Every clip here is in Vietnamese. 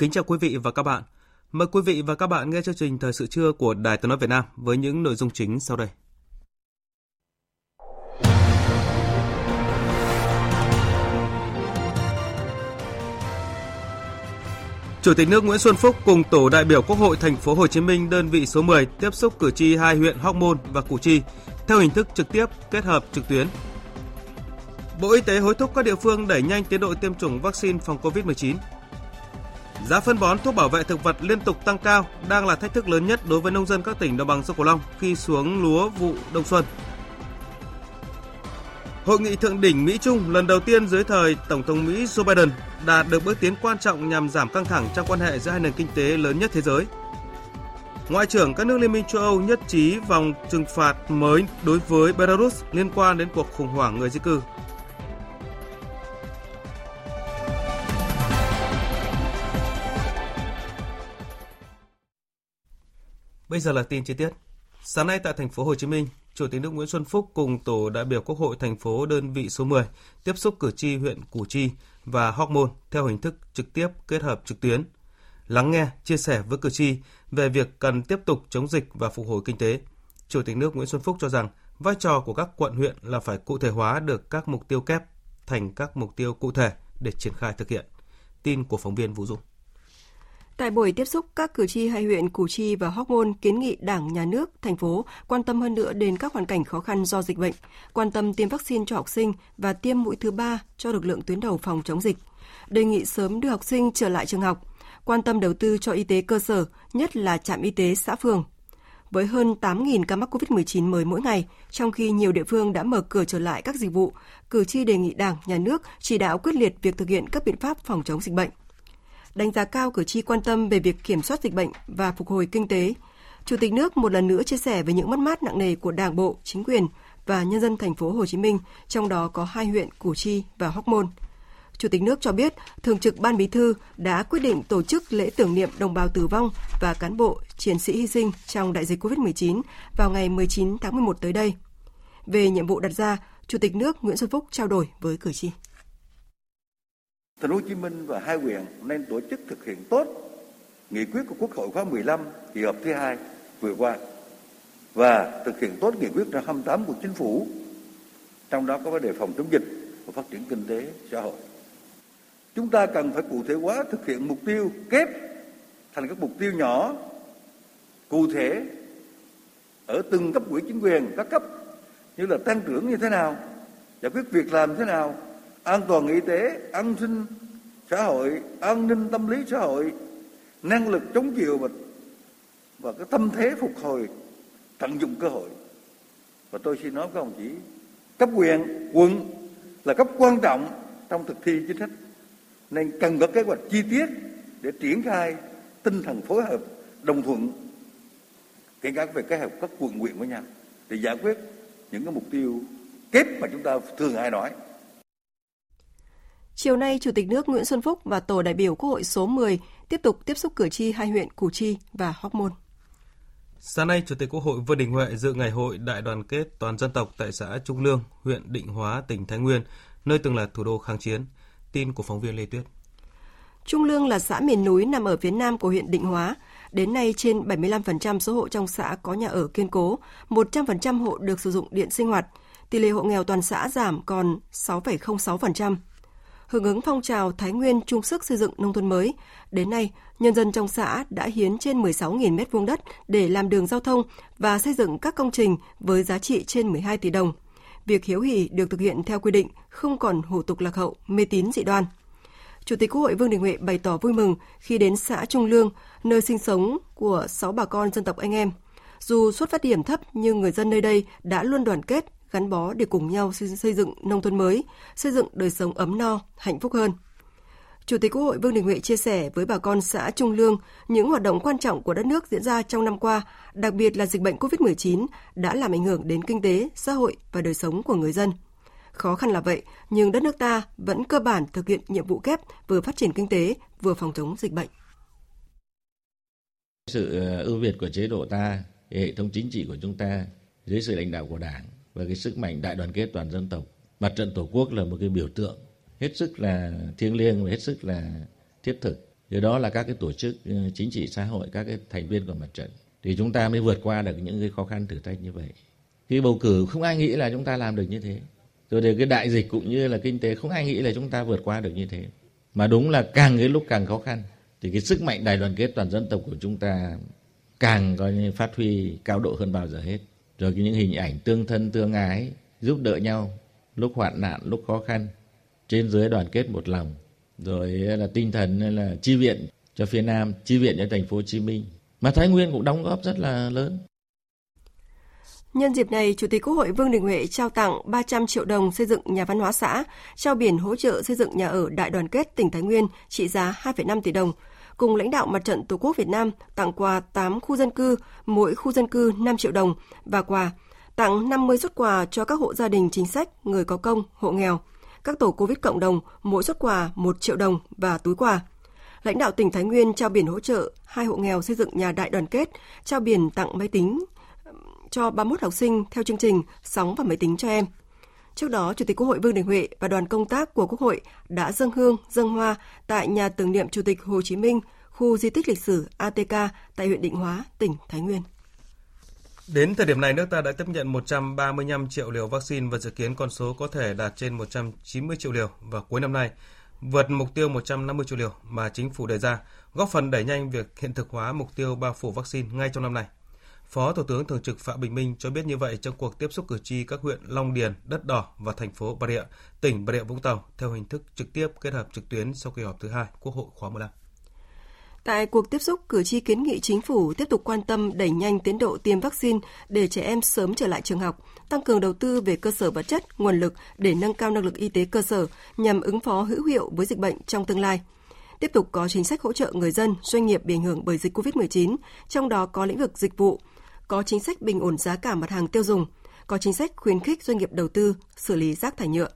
Kính chào quý vị và các bạn. Mời quý vị và các bạn nghe chương trình Thời sự trưa của Đài Tiếng nói Việt Nam với những nội dung chính sau đây. Chủ tịch nước Nguyễn Xuân Phúc cùng tổ đại biểu Quốc hội thành phố Hồ Chí Minh đơn vị số 10 tiếp xúc cử tri hai huyện Hóc Môn và Củ Chi theo hình thức trực tiếp kết hợp trực tuyến. Bộ Y tế hối thúc các địa phương đẩy nhanh tiến độ tiêm chủng vaccine phòng COVID-19. Giá phân bón thuốc bảo vệ thực vật liên tục tăng cao đang là thách thức lớn nhất đối với nông dân các tỉnh đồng bằng sông Cửu Long khi xuống lúa vụ đông xuân. Hội nghị thượng đỉnh Mỹ Trung lần đầu tiên dưới thời Tổng thống Mỹ Joe Biden đạt được bước tiến quan trọng nhằm giảm căng thẳng trong quan hệ giữa hai nền kinh tế lớn nhất thế giới. Ngoại trưởng các nước Liên minh châu Âu nhất trí vòng trừng phạt mới đối với Belarus liên quan đến cuộc khủng hoảng người di cư Bây giờ là tin chi tiết. Sáng nay tại thành phố Hồ Chí Minh, Chủ tịch nước Nguyễn Xuân Phúc cùng tổ đại biểu Quốc hội thành phố đơn vị số 10 tiếp xúc cử tri huyện Củ Chi và Hóc Môn theo hình thức trực tiếp kết hợp trực tuyến. Lắng nghe, chia sẻ với cử tri về việc cần tiếp tục chống dịch và phục hồi kinh tế. Chủ tịch nước Nguyễn Xuân Phúc cho rằng vai trò của các quận huyện là phải cụ thể hóa được các mục tiêu kép thành các mục tiêu cụ thể để triển khai thực hiện. Tin của phóng viên Vũ Dung. Tại buổi tiếp xúc, các cử tri hai huyện Củ Chi và Hóc Môn kiến nghị Đảng, Nhà nước, thành phố quan tâm hơn nữa đến các hoàn cảnh khó khăn do dịch bệnh, quan tâm tiêm vaccine cho học sinh và tiêm mũi thứ ba cho lực lượng tuyến đầu phòng chống dịch. Đề nghị sớm đưa học sinh trở lại trường học, quan tâm đầu tư cho y tế cơ sở, nhất là trạm y tế xã phường. Với hơn 8.000 ca mắc COVID-19 mới mỗi ngày, trong khi nhiều địa phương đã mở cửa trở lại các dịch vụ, cử tri đề nghị Đảng, Nhà nước chỉ đạo quyết liệt việc thực hiện các biện pháp phòng chống dịch bệnh đánh giá cao cử tri quan tâm về việc kiểm soát dịch bệnh và phục hồi kinh tế. Chủ tịch nước một lần nữa chia sẻ về những mất mát nặng nề của Đảng bộ, chính quyền và nhân dân thành phố Hồ Chí Minh, trong đó có hai huyện Củ Chi và Hóc Môn. Chủ tịch nước cho biết, Thường trực Ban Bí thư đã quyết định tổ chức lễ tưởng niệm đồng bào tử vong và cán bộ, chiến sĩ hy sinh trong đại dịch COVID-19 vào ngày 19 tháng 11 tới đây. Về nhiệm vụ đặt ra, Chủ tịch nước Nguyễn Xuân Phúc trao đổi với cử tri. Thành phố Hồ Chí Minh và hai huyện nên tổ chức thực hiện tốt nghị quyết của Quốc hội khóa 15 kỳ họp thứ hai vừa qua và thực hiện tốt nghị quyết 28 của chính phủ trong đó có vấn đề phòng chống dịch và phát triển kinh tế xã hội. Chúng ta cần phải cụ thể hóa thực hiện mục tiêu kép thành các mục tiêu nhỏ, cụ thể ở từng cấp quỹ chính quyền các cấp, như là tăng trưởng như thế nào, giải quyết việc làm thế nào an toàn y tế, an sinh xã hội, an ninh tâm lý xã hội, năng lực chống chịu và và cái tâm thế phục hồi, tận dụng cơ hội. Và tôi xin nói các ông chỉ cấp quyền, quận là cấp quan trọng trong thực thi chính sách. Nên cần có kế hoạch chi tiết để triển khai tinh thần phối hợp, đồng thuận, kể cả về kế hoạch các quận, huyện với nhau, để giải quyết những cái mục tiêu kép mà chúng ta thường hay nói. Chiều nay, Chủ tịch nước Nguyễn Xuân Phúc và tổ đại biểu Quốc hội số 10 tiếp tục tiếp xúc cử tri hai huyện Củ Chi và Hóc Môn. Sáng nay, Chủ tịch Quốc hội Vương Đình Huệ dự ngày hội đại đoàn kết toàn dân tộc tại xã Trung Lương, huyện Định Hóa, tỉnh Thái Nguyên, nơi từng là thủ đô kháng chiến. Tin của phóng viên Lê Tuyết. Trung Lương là xã miền núi nằm ở phía nam của huyện Định Hóa. Đến nay, trên 75% số hộ trong xã có nhà ở kiên cố, 100% hộ được sử dụng điện sinh hoạt. Tỷ lệ hộ nghèo toàn xã giảm còn 6,06% hưởng ứng phong trào Thái Nguyên chung sức xây dựng nông thôn mới. Đến nay, nhân dân trong xã đã hiến trên 16.000 m2 đất để làm đường giao thông và xây dựng các công trình với giá trị trên 12 tỷ đồng. việc hiếu hỉ được thực hiện theo quy định, không còn hủ tục lạc hậu, mê tín dị đoan. Chủ tịch Quốc hội Vương Đình Huệ bày tỏ vui mừng khi đến xã Trung Lương, nơi sinh sống của 6 bà con dân tộc anh em. Dù xuất phát điểm thấp nhưng người dân nơi đây đã luôn đoàn kết, gắn bó để cùng nhau xây dựng nông thôn mới, xây dựng đời sống ấm no, hạnh phúc hơn. Chủ tịch Quốc hội Vương Đình Huệ chia sẻ với bà con xã Trung Lương những hoạt động quan trọng của đất nước diễn ra trong năm qua, đặc biệt là dịch bệnh COVID-19 đã làm ảnh hưởng đến kinh tế, xã hội và đời sống của người dân. Khó khăn là vậy, nhưng đất nước ta vẫn cơ bản thực hiện nhiệm vụ kép vừa phát triển kinh tế, vừa phòng chống dịch bệnh. Sự ờ, ưu việt của chế độ ta, hệ thống chính trị của chúng ta dưới sự lãnh đạo của Đảng và cái sức mạnh đại đoàn kết toàn dân tộc. Mặt trận Tổ quốc là một cái biểu tượng hết sức là thiêng liêng và hết sức là thiết thực. Do đó là các cái tổ chức ờ, chính trị xã hội, các cái thành viên của mặt trận thì chúng ta mới vượt qua được những cái khó khăn thử thách như vậy. Khi bầu cử không ai nghĩ là chúng ta làm được như thế. Rồi thì cái đại dịch cũng như là kinh tế không ai nghĩ là chúng ta vượt qua được như thế. Mà đúng là càng cái lúc càng khó khăn thì cái sức mạnh đại đoàn kết toàn dân tộc của chúng ta càng coi như phát huy cao độ hơn bao giờ hết. Rồi những hình ảnh tương thân tương ái, giúp đỡ nhau lúc hoạn nạn, lúc khó khăn trên dưới đoàn kết một lòng rồi là tinh thần là chi viện cho phía Nam, chi viện cho thành phố Hồ Chí Minh. Mà Thái Nguyên cũng đóng góp rất là lớn. Nhân dịp này, Chủ tịch Quốc hội Vương Đình Huệ trao tặng 300 triệu đồng xây dựng nhà văn hóa xã, trao biển hỗ trợ xây dựng nhà ở Đại đoàn kết tỉnh Thái Nguyên trị giá 2,5 tỷ đồng. Cùng lãnh đạo Mặt trận Tổ quốc Việt Nam tặng quà 8 khu dân cư, mỗi khu dân cư 5 triệu đồng và quà tặng 50 xuất quà cho các hộ gia đình chính sách, người có công, hộ nghèo các tổ Covid cộng đồng mỗi xuất quà 1 triệu đồng và túi quà. Lãnh đạo tỉnh Thái Nguyên trao biển hỗ trợ hai hộ nghèo xây dựng nhà đại đoàn kết, trao biển tặng máy tính cho 31 học sinh theo chương trình Sóng và máy tính cho em. Trước đó, Chủ tịch Quốc hội Vương Đình Huệ và đoàn công tác của Quốc hội đã dâng hương, dâng hoa tại nhà tưởng niệm Chủ tịch Hồ Chí Minh, khu di tích lịch sử ATK tại huyện Định Hóa, tỉnh Thái Nguyên. Đến thời điểm này, nước ta đã tiếp nhận 135 triệu liều vaccine và dự kiến con số có thể đạt trên 190 triệu liều vào cuối năm nay, vượt mục tiêu 150 triệu liều mà chính phủ đề ra, góp phần đẩy nhanh việc hiện thực hóa mục tiêu bao phủ vaccine ngay trong năm nay. Phó Thủ tướng Thường trực Phạm Bình Minh cho biết như vậy trong cuộc tiếp xúc cử tri các huyện Long Điền, Đất Đỏ và thành phố Bà Rịa, tỉnh Bà Rịa Vũng Tàu theo hình thức trực tiếp kết hợp trực tuyến sau kỳ họp thứ hai Quốc hội khóa 15. Tại cuộc tiếp xúc, cử tri kiến nghị chính phủ tiếp tục quan tâm đẩy nhanh tiến độ tiêm vaccine để trẻ em sớm trở lại trường học, tăng cường đầu tư về cơ sở vật chất, nguồn lực để nâng cao năng lực y tế cơ sở nhằm ứng phó hữu hiệu với dịch bệnh trong tương lai. Tiếp tục có chính sách hỗ trợ người dân, doanh nghiệp bị ảnh hưởng bởi dịch COVID-19, trong đó có lĩnh vực dịch vụ, có chính sách bình ổn giá cả mặt hàng tiêu dùng, có chính sách khuyến khích doanh nghiệp đầu tư xử lý rác thải nhựa.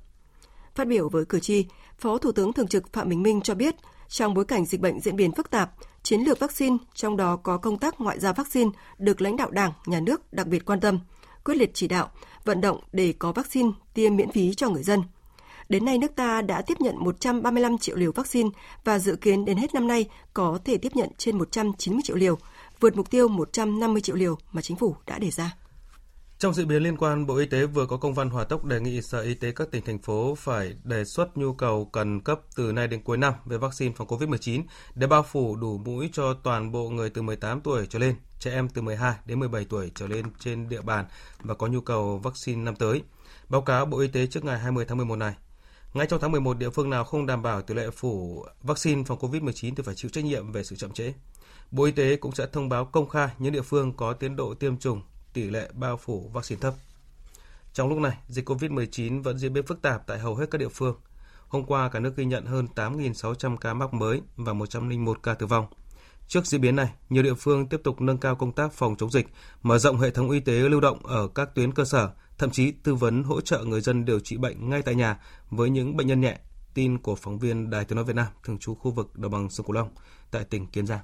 Phát biểu với cử tri, Phó Thủ tướng Thường trực Phạm Bình Minh cho biết, trong bối cảnh dịch bệnh diễn biến phức tạp, chiến lược vaccine, trong đó có công tác ngoại giao vaccine, được lãnh đạo Đảng, Nhà nước đặc biệt quan tâm, quyết liệt chỉ đạo, vận động để có vaccine tiêm miễn phí cho người dân. Đến nay, nước ta đã tiếp nhận 135 triệu liều vaccine và dự kiến đến hết năm nay có thể tiếp nhận trên 190 triệu liều, vượt mục tiêu 150 triệu liều mà chính phủ đã đề ra. Trong diễn biến liên quan, Bộ Y tế vừa có công văn hỏa tốc đề nghị Sở Y tế các tỉnh, thành phố phải đề xuất nhu cầu cần cấp từ nay đến cuối năm về vaccine phòng COVID-19 để bao phủ đủ mũi cho toàn bộ người từ 18 tuổi trở lên, trẻ em từ 12 đến 17 tuổi trở lên trên địa bàn và có nhu cầu vaccine năm tới. Báo cáo Bộ Y tế trước ngày 20 tháng 11 này. Ngay trong tháng 11, địa phương nào không đảm bảo tỷ lệ phủ vaccine phòng COVID-19 thì phải chịu trách nhiệm về sự chậm trễ. Bộ Y tế cũng sẽ thông báo công khai những địa phương có tiến độ tiêm chủng tỷ lệ bao phủ vaccine thấp. Trong lúc này, dịch COVID-19 vẫn diễn biến phức tạp tại hầu hết các địa phương. Hôm qua, cả nước ghi nhận hơn 8.600 ca mắc mới và 101 ca tử vong. Trước diễn biến này, nhiều địa phương tiếp tục nâng cao công tác phòng chống dịch, mở rộng hệ thống y tế lưu động ở các tuyến cơ sở, thậm chí tư vấn hỗ trợ người dân điều trị bệnh ngay tại nhà với những bệnh nhân nhẹ. Tin của phóng viên Đài Tiếng nói Việt Nam thường trú khu vực đồng bằng sông Cửu Long tại tỉnh Kiên Giang.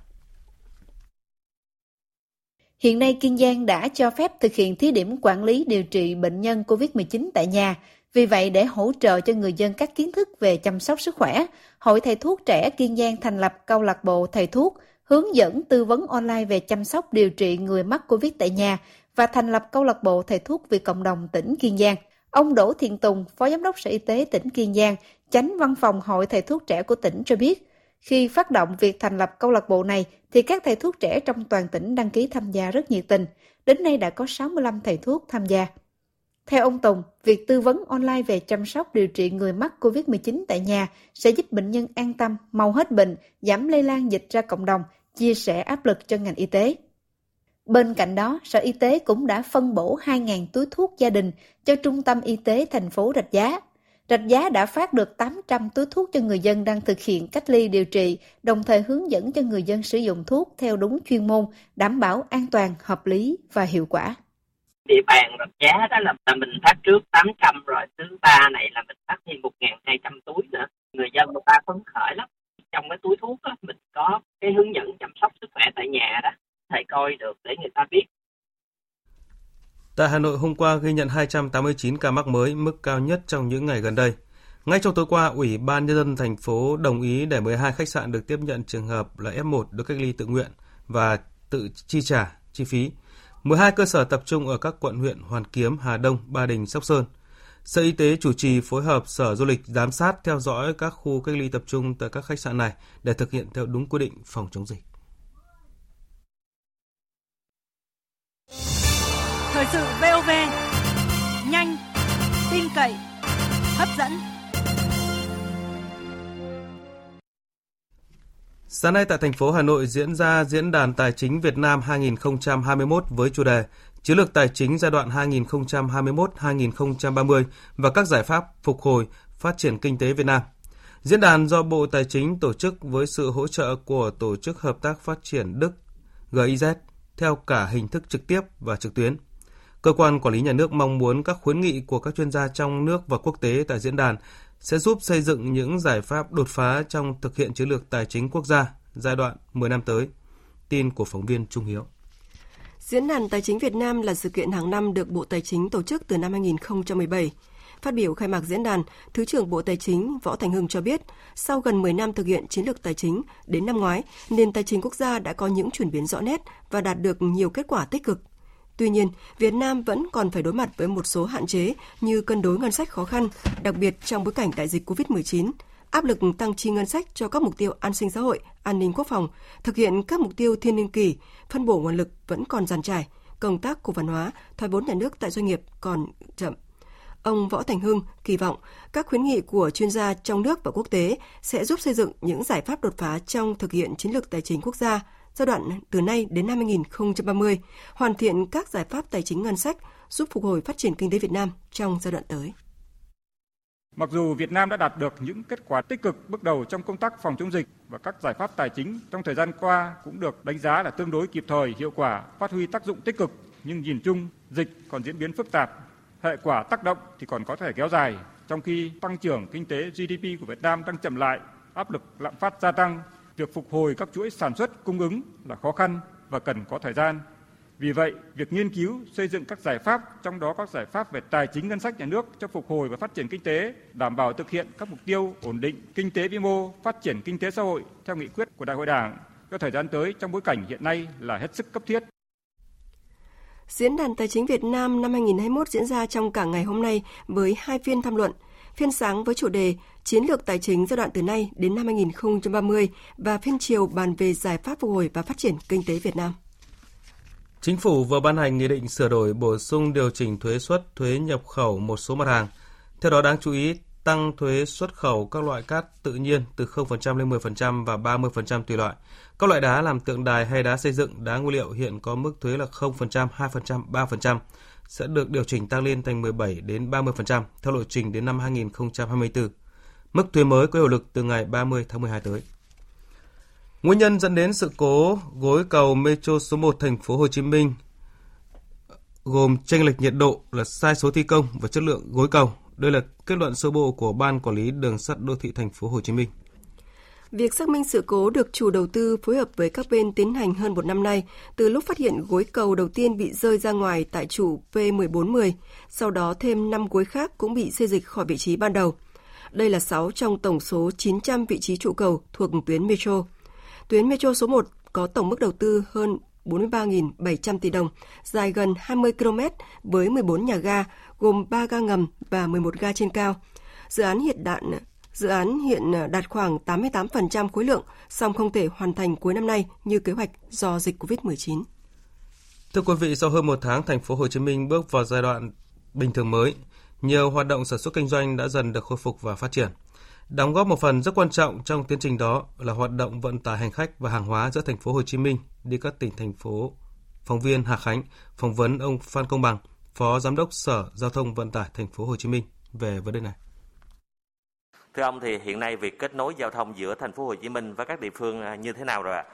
Hiện nay Kiên Giang đã cho phép thực hiện thí điểm quản lý điều trị bệnh nhân COVID-19 tại nhà. Vì vậy, để hỗ trợ cho người dân các kiến thức về chăm sóc sức khỏe, Hội Thầy thuốc trẻ Kiên Giang thành lập câu lạc bộ thầy thuốc, hướng dẫn tư vấn online về chăm sóc điều trị người mắc COVID tại nhà và thành lập câu lạc bộ thầy thuốc vì cộng đồng tỉnh Kiên Giang. Ông Đỗ Thiện Tùng, Phó Giám đốc Sở Y tế tỉnh Kiên Giang, tránh văn phòng Hội Thầy thuốc trẻ của tỉnh cho biết, khi phát động việc thành lập câu lạc bộ này thì các thầy thuốc trẻ trong toàn tỉnh đăng ký tham gia rất nhiệt tình. Đến nay đã có 65 thầy thuốc tham gia. Theo ông Tùng, việc tư vấn online về chăm sóc điều trị người mắc COVID-19 tại nhà sẽ giúp bệnh nhân an tâm, mau hết bệnh, giảm lây lan dịch ra cộng đồng, chia sẻ áp lực cho ngành y tế. Bên cạnh đó, Sở Y tế cũng đã phân bổ 2.000 túi thuốc gia đình cho Trung tâm Y tế thành phố Rạch Giá. Rạch Giá đã phát được 800 túi thuốc cho người dân đang thực hiện cách ly điều trị, đồng thời hướng dẫn cho người dân sử dụng thuốc theo đúng chuyên môn, đảm bảo an toàn, hợp lý và hiệu quả. Địa bàn Rạch Giá đó là, là mình phát trước 800 rồi, thứ ba này là mình phát thêm 1.200 túi nữa. Người dân người ta phấn khởi lắm. Trong cái túi thuốc đó, mình có cái hướng dẫn chăm sóc sức khỏe tại nhà đó, thầy coi được để người ta biết Tại Hà Nội hôm qua ghi nhận 289 ca mắc mới, mức cao nhất trong những ngày gần đây. Ngay trong tối qua, Ủy ban Nhân dân thành phố đồng ý để 12 khách sạn được tiếp nhận trường hợp là F1 được cách ly tự nguyện và tự chi trả chi phí. 12 cơ sở tập trung ở các quận huyện Hoàn Kiếm, Hà Đông, Ba Đình, Sóc Sơn. Sở Y tế chủ trì phối hợp Sở Du lịch giám sát theo dõi các khu cách ly tập trung tại các khách sạn này để thực hiện theo đúng quy định phòng chống dịch. Thời sự VOV nhanh, tin cậy, hấp dẫn. Sáng nay tại thành phố Hà Nội diễn ra Diễn đàn Tài chính Việt Nam 2021 với chủ đề Chiến lược tài chính giai đoạn 2021-2030 và các giải pháp phục hồi phát triển kinh tế Việt Nam. Diễn đàn do Bộ Tài chính tổ chức với sự hỗ trợ của Tổ chức Hợp tác Phát triển Đức GIZ theo cả hình thức trực tiếp và trực tuyến. Cơ quan quản lý nhà nước mong muốn các khuyến nghị của các chuyên gia trong nước và quốc tế tại diễn đàn sẽ giúp xây dựng những giải pháp đột phá trong thực hiện chiến lược tài chính quốc gia giai đoạn 10 năm tới. Tin của phóng viên Trung Hiếu. Diễn đàn Tài chính Việt Nam là sự kiện hàng năm được Bộ Tài chính tổ chức từ năm 2017. Phát biểu khai mạc diễn đàn, Thứ trưởng Bộ Tài chính Võ Thành Hưng cho biết, sau gần 10 năm thực hiện chiến lược tài chính, đến năm ngoái, nền tài chính quốc gia đã có những chuyển biến rõ nét và đạt được nhiều kết quả tích cực. Tuy nhiên, Việt Nam vẫn còn phải đối mặt với một số hạn chế như cân đối ngân sách khó khăn, đặc biệt trong bối cảnh đại dịch COVID-19, áp lực tăng chi ngân sách cho các mục tiêu an sinh xã hội, an ninh quốc phòng, thực hiện các mục tiêu thiên niên kỳ, phân bổ nguồn lực vẫn còn giàn trải, công tác cổ phần hóa, thoái vốn nhà nước tại doanh nghiệp còn chậm. Ông Võ Thành Hưng kỳ vọng các khuyến nghị của chuyên gia trong nước và quốc tế sẽ giúp xây dựng những giải pháp đột phá trong thực hiện chiến lược tài chính quốc gia giai đoạn từ nay đến năm 2030, hoàn thiện các giải pháp tài chính ngân sách giúp phục hồi phát triển kinh tế Việt Nam trong giai đoạn tới. Mặc dù Việt Nam đã đạt được những kết quả tích cực bước đầu trong công tác phòng chống dịch và các giải pháp tài chính trong thời gian qua cũng được đánh giá là tương đối kịp thời, hiệu quả, phát huy tác dụng tích cực, nhưng nhìn chung dịch còn diễn biến phức tạp, hệ quả tác động thì còn có thể kéo dài, trong khi tăng trưởng kinh tế GDP của Việt Nam đang chậm lại, áp lực lạm phát gia tăng, việc phục hồi các chuỗi sản xuất cung ứng là khó khăn và cần có thời gian. Vì vậy, việc nghiên cứu xây dựng các giải pháp, trong đó các giải pháp về tài chính ngân sách nhà nước cho phục hồi và phát triển kinh tế, đảm bảo thực hiện các mục tiêu ổn định kinh tế vĩ mô, phát triển kinh tế xã hội theo nghị quyết của Đại hội Đảng cho thời gian tới trong bối cảnh hiện nay là hết sức cấp thiết. Diễn đàn Tài chính Việt Nam năm 2021 diễn ra trong cả ngày hôm nay với hai phiên tham luận – phiên sáng với chủ đề Chiến lược tài chính giai đoạn từ nay đến năm 2030 và phiên chiều bàn về giải pháp phục hồi và phát triển kinh tế Việt Nam. Chính phủ vừa ban hành nghị định sửa đổi bổ sung điều chỉnh thuế suất thuế nhập khẩu một số mặt hàng. Theo đó đáng chú ý tăng thuế xuất khẩu các loại cát tự nhiên từ 0% lên 10% và 30% tùy loại. Các loại đá làm tượng đài hay đá xây dựng, đá nguyên liệu hiện có mức thuế là 0%, 2%, 3% sẽ được điều chỉnh tăng lên thành 17 đến 30% theo lộ trình đến năm 2024. Mức thuế mới có hiệu lực từ ngày 30 tháng 12 tới. Nguyên nhân dẫn đến sự cố gối cầu Metro số 1 thành phố Hồ Chí Minh gồm chênh lệch nhiệt độ là sai số thi công và chất lượng gối cầu. Đây là kết luận sơ bộ của Ban Quản lý Đường sắt Đô thị thành phố Hồ Chí Minh. Việc xác minh sự cố được chủ đầu tư phối hợp với các bên tiến hành hơn một năm nay, từ lúc phát hiện gối cầu đầu tiên bị rơi ra ngoài tại trụ P1410, sau đó thêm 5 gối khác cũng bị xê dịch khỏi vị trí ban đầu. Đây là 6 trong tổng số 900 vị trí trụ cầu thuộc tuyến metro. Tuyến metro số 1 có tổng mức đầu tư hơn 43.700 tỷ đồng, dài gần 20 km với 14 nhà ga, gồm 3 ga ngầm và 11 ga trên cao. Dự án hiện đạn Dự án hiện đạt khoảng 88% khối lượng, song không thể hoàn thành cuối năm nay như kế hoạch do dịch COVID-19. Thưa quý vị, sau hơn một tháng, thành phố Hồ Chí Minh bước vào giai đoạn bình thường mới, nhiều hoạt động sản xuất kinh doanh đã dần được khôi phục và phát triển. Đóng góp một phần rất quan trọng trong tiến trình đó là hoạt động vận tải hành khách và hàng hóa giữa thành phố Hồ Chí Minh đi các tỉnh thành phố. Phóng viên Hà Khánh phỏng vấn ông Phan Công Bằng, Phó Giám đốc Sở Giao thông Vận tải thành phố Hồ Chí Minh về vấn đề này. Thưa ông thì hiện nay việc kết nối giao thông giữa thành phố Hồ Chí Minh và các địa phương à, như thế nào rồi ạ?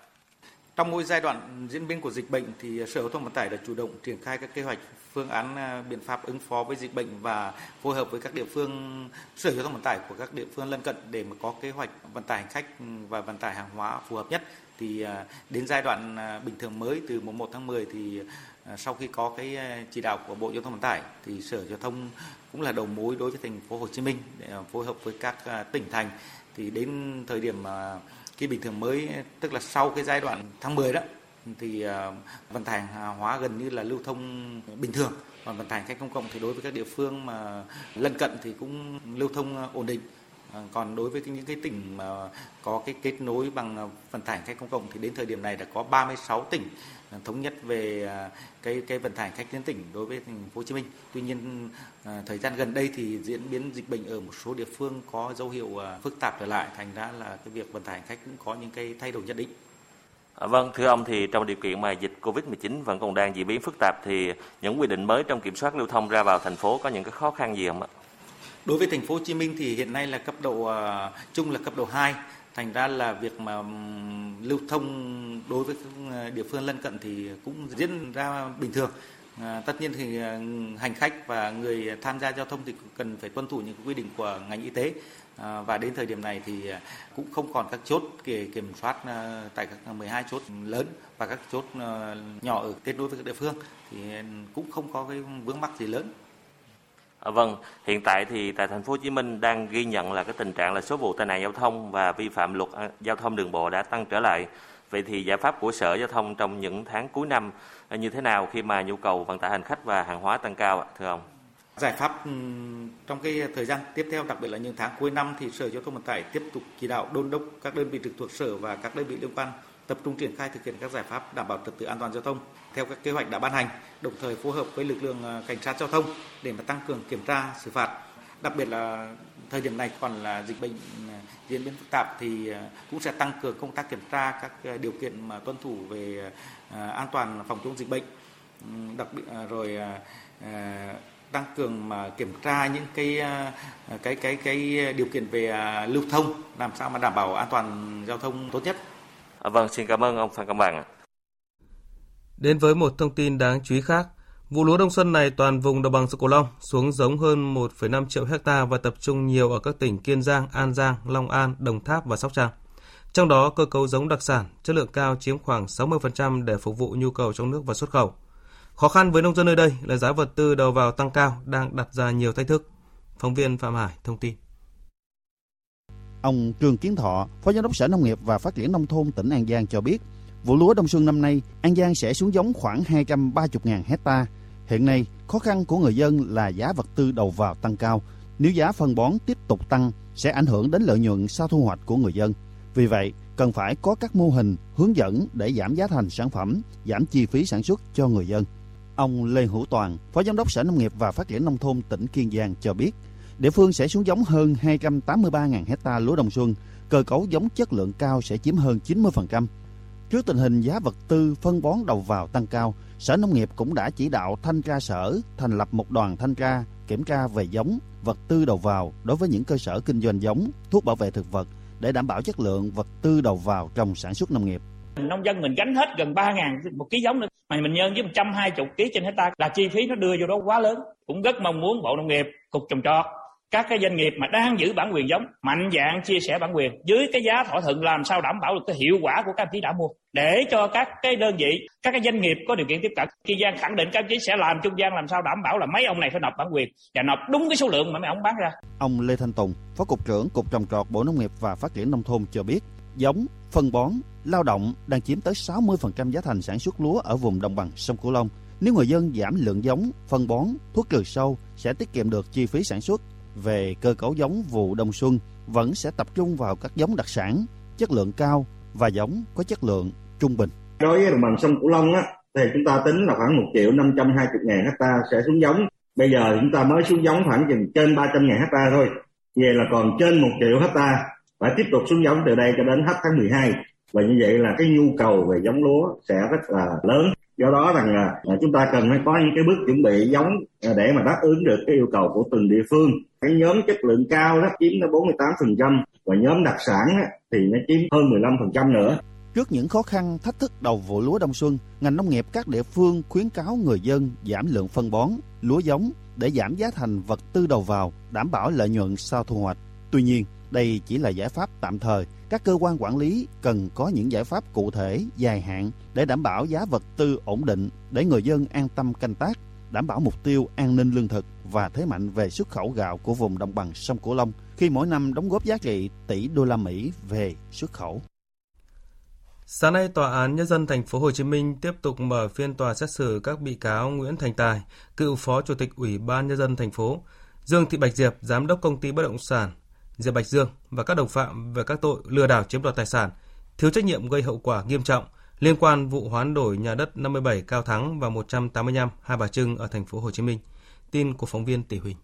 Trong mỗi giai đoạn diễn biến của dịch bệnh thì Sở Giao thông Vận tải đã chủ động triển khai các kế hoạch phương án à, biện pháp ứng phó với dịch bệnh và phối hợp với các địa phương, sở giao thông vận tải của các địa phương lân cận để mà có kế hoạch vận tải hành khách và vận tải hàng hóa phù hợp nhất. Thì à, đến giai đoạn à, bình thường mới từ mùng 1 tháng 10 thì sau khi có cái chỉ đạo của Bộ Giao thông Vận tải thì Sở Giao thông cũng là đầu mối đối với thành phố Hồ Chí Minh để phối hợp với các tỉnh thành. Thì đến thời điểm khi bình thường mới, tức là sau cái giai đoạn tháng 10 đó thì ờ, vận tải hàng hóa gần như là lưu thông bình thường còn vận tải khách công cộng thì đối với các địa phương mà lân cận thì cũng lưu thông ờ, ổn định ờ, còn đối với những cái tỉnh mà có cái kết nối bằng vận tải khách công cộng thì đến thời điểm này đã có 36 tỉnh thống nhất về cái cái vận tải khách liên tỉnh đối với thành phố Hồ Chí Minh. Tuy nhiên thời gian gần đây thì diễn biến dịch bệnh ở một số địa phương có dấu hiệu phức tạp trở lại, thành ra là cái việc vận tải khách cũng có những cái thay đổi nhất định. À, vâng, thưa ông thì trong điều kiện mà dịch Covid-19 vẫn còn đang diễn biến phức tạp thì những quy định mới trong kiểm soát lưu thông ra vào thành phố có những cái khó khăn gì không ạ? Đối với thành phố Hồ Chí Minh thì hiện nay là cấp độ uh, chung là cấp độ 2, thành ra là việc mà um, lưu thông đối với các à, địa phương lân cận thì cũng diễn ra bình thường. À, tất nhiên thì hành khách và người tham gia giao thông thì cần phải tuân thủ những quy định của ngành y tế À, và đến thời điểm này thì à, cũng không còn các chốt kiểm soát à, tại các 12 chốt lớn và các chốt nhỏ ở kết nối với các địa phương thì cũng không có cái vướng mắc gì lớn. À, vâng, hiện tại thì tại thành phố Hồ Chí Minh đang ghi nhận là cái tình trạng là số vụ tai nạn giao thông và vi phạm luật giao thông đường bộ đã tăng trở lại. Vậy thì giải pháp của Sở Giao thông trong những tháng cuối năm như thế nào khi mà nhu cầu vận tải hành khách và hàng hóa tăng cao ạ, thưa ông? Giải pháp ừ, trong cái thời gian tiếp theo, đặc biệt là những tháng cuối năm thì Sở Giao thông Vận tải tiếp tục chỉ đạo đôn đốc các đơn vị trực thuộc sở và các đơn vị liên quan tập trung triển khai thực hiện các giải pháp đảm bảo trật tự an toàn giao thông theo các kế hoạch đã ban hành, đồng thời phối hợp với lực lượng ờ, cảnh sát giao thông để mà tăng cường kiểm tra xử phạt. Đặc biệt là thời điểm này còn là dịch bệnh ừ, diễn biến phức tạp thì ờ, cũng sẽ tăng cường công tác kiểm tra các ờ, điều kiện mà tuân thủ về an toàn phòng chống dịch bệnh. Ừ, đặc biệt rồi tăng cường mà kiểm tra những cái à, cái cái cái điều kiện về à, lưu thông làm sao mà đảm bảo an toàn giao thông tốt nhất. À, vâng, xin cảm ơn ông Phan Cẩm Bằng. Đến với một thông tin đáng chú ý khác, vụ lúa đông xuân này toàn vùng đồng bằng sông Cửu Long xuống giống hơn 1,5 triệu hecta và tập trung nhiều ở các tỉnh Kiên Giang, An Giang, Long An, Đồng Tháp và Sóc Trăng. Trong đó, cơ cấu giống đặc sản chất lượng cao chiếm khoảng 60% để phục vụ nhu cầu trong nước và xuất khẩu. Khó khăn với nông dân nơi đây là giá vật tư đầu vào tăng cao đang đặt ra nhiều thách thức. Phóng viên Phạm Hải thông tin. Ông Trương Kiến Thọ, Phó Giám đốc Sở Nông nghiệp và Phát triển Nông thôn tỉnh An Giang cho biết, vụ lúa đông xuân năm nay, An Giang sẽ xuống giống khoảng 230.000 hecta. Hiện nay, khó khăn của người dân là giá vật tư đầu vào tăng cao. Nếu giá phân bón tiếp tục tăng, sẽ ảnh hưởng đến lợi nhuận sau thu hoạch của người dân. Vì vậy, cần phải có các mô hình hướng dẫn để giảm giá thành sản phẩm, giảm chi phí sản xuất cho người dân. Ông Lê Hữu Toàn, Phó Giám đốc Sở Nông nghiệp và Phát triển Nông thôn tỉnh Kiên Giang cho biết, địa phương sẽ xuống giống hơn 283.000 hecta lúa đông xuân, cơ cấu giống chất lượng cao sẽ chiếm hơn 90%. Trước tình hình giá vật tư phân bón đầu vào tăng cao, Sở Nông nghiệp cũng đã chỉ đạo thanh tra sở thành lập một đoàn thanh tra kiểm tra về giống, vật tư đầu vào đối với những cơ sở kinh doanh giống, thuốc bảo vệ thực vật để đảm bảo chất lượng vật tư đầu vào trong sản xuất nông nghiệp. Nông dân mình gánh hết gần 3 ngàn một ký giống nữa. Mà mình nhân với 120 ký trên hecta là chi phí nó đưa vô đó quá lớn. Cũng rất mong muốn bộ nông nghiệp, cục trồng trọt, các cái doanh nghiệp mà đang giữ bản quyền giống, mạnh dạng chia sẻ bản quyền dưới cái giá thỏa thuận làm sao đảm bảo được cái hiệu quả của các anh chị đã mua. Để cho các cái đơn vị, các cái doanh nghiệp có điều kiện tiếp cận. Kiên giang khẳng định các anh chị sẽ làm trung gian làm sao đảm bảo là mấy ông này phải nộp bản quyền và nộp đúng cái số lượng mà mấy ông bán ra. Ông lê thanh tùng, phó cục trưởng cục trồng trọt, bộ nông nghiệp và phát triển nông thôn cho biết, giống phân bón lao động đang chiếm tới 60% giá thành sản xuất lúa ở vùng đồng bằng sông Cửu Long. Nếu người dân giảm lượng giống, phân bón, thuốc trừ sâu sẽ tiết kiệm được chi phí sản xuất. Về cơ cấu giống vụ đông xuân vẫn sẽ tập trung vào các giống đặc sản, chất lượng cao và giống có chất lượng trung bình. Đối với đồng bằng sông Cửu Long á, thì chúng ta tính là khoảng 1 triệu 520 ngàn hecta sẽ xuống giống Bây giờ chúng ta mới xuống giống khoảng chừng trên 300 ngàn hecta thôi. Vậy là còn trên 1 triệu hecta phải tiếp tục xuống giống từ đây cho đến hết tháng 12 và như vậy là cái nhu cầu về giống lúa sẽ rất là lớn. Do đó rằng là à, chúng ta cần phải có những cái bước chuẩn bị giống à, để mà đáp ứng được cái yêu cầu của từng địa phương. Cái nhóm chất lượng cao đó chiếm nó 48% và nhóm đặc sản thì nó chiếm hơn 15% nữa. Trước những khó khăn, thách thức đầu vụ lúa đông xuân, ngành nông nghiệp các địa phương khuyến cáo người dân giảm lượng phân bón, lúa giống để giảm giá thành vật tư đầu vào, đảm bảo lợi nhuận sau thu hoạch. Tuy nhiên, đây chỉ là giải pháp tạm thời. Các cơ quan quản lý cần có những giải pháp cụ thể, dài hạn để đảm bảo giá vật tư ổn định, để người dân an tâm canh tác, đảm bảo mục tiêu an ninh lương thực và thế mạnh về xuất khẩu gạo của vùng đồng bằng sông Cửu Long khi mỗi năm đóng góp giá trị tỷ đô la Mỹ về xuất khẩu. Sáng nay, Tòa án Nhân dân thành phố Hồ Chí Minh tiếp tục mở phiên tòa xét xử các bị cáo Nguyễn Thành Tài, cựu Phó Chủ tịch Ủy ban Nhân dân thành phố, Dương Thị Bạch Diệp, Giám đốc Công ty Bất động sản, Diệp Bạch Dương và các đồng phạm về các tội lừa đảo chiếm đoạt tài sản, thiếu trách nhiệm gây hậu quả nghiêm trọng liên quan vụ hoán đổi nhà đất 57 Cao Thắng và 185 Hai Bà Trưng ở thành phố Hồ Chí Minh. Tin của phóng viên Tỷ Huỳnh.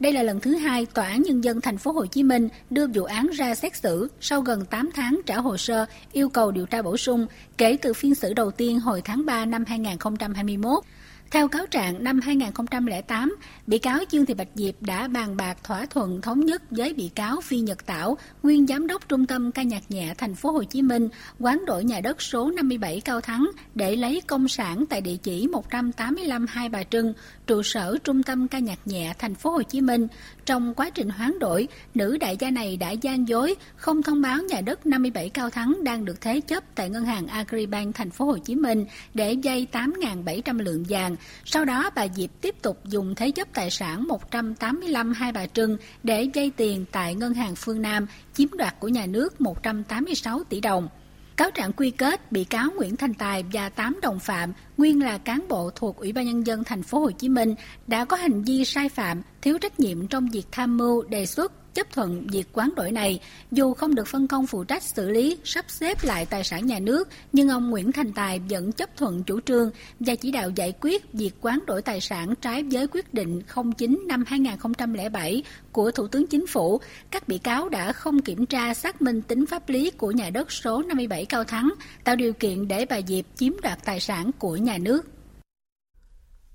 Đây là lần thứ hai Tòa án Nhân dân thành phố Hồ Chí Minh đưa vụ án ra xét xử sau gần 8 tháng trả hồ sơ yêu cầu điều tra bổ sung kể từ phiên xử đầu tiên hồi tháng 3 năm 2021. Theo cáo trạng, năm 2008, bị cáo Dương Thị Bạch Diệp đã bàn bạc thỏa thuận thống nhất với bị cáo Phi Nhật Tảo, nguyên giám đốc Trung tâm ca nhạc nhẹ thành phố Hồ Chí Minh, quán đổi nhà đất số 57 Cao Thắng để lấy công sản tại địa chỉ 185 Hai Bà Trưng, trụ sở Trung tâm ca nhạc nhẹ thành phố Hồ Chí Minh. Trong quá trình hoán đổi, nữ đại gia này đã gian dối không thông báo nhà đất 57 Cao Thắng đang được thế chấp tại ngân hàng Agribank thành phố Hồ Chí Minh để vay 8.700 lượng vàng sau đó bà Diệp tiếp tục dùng thế chấp tài sản 185 Hai Bà Trưng để vay tiền tại Ngân hàng Phương Nam, chiếm đoạt của nhà nước 186 tỷ đồng. Cáo trạng quy kết bị cáo Nguyễn Thành Tài và 8 đồng phạm nguyên là cán bộ thuộc Ủy ban nhân dân thành phố Hồ Chí Minh đã có hành vi sai phạm, thiếu trách nhiệm trong việc tham mưu đề xuất chấp thuận việc quán đổi này, dù không được phân công phụ trách xử lý, sắp xếp lại tài sản nhà nước, nhưng ông Nguyễn Thành Tài vẫn chấp thuận chủ trương và chỉ đạo giải quyết việc quán đổi tài sản trái với quyết định 09 năm 2007 của Thủ tướng Chính phủ. Các bị cáo đã không kiểm tra xác minh tính pháp lý của nhà đất số 57 Cao Thắng, tạo điều kiện để bà Diệp chiếm đoạt tài sản của nhà nước.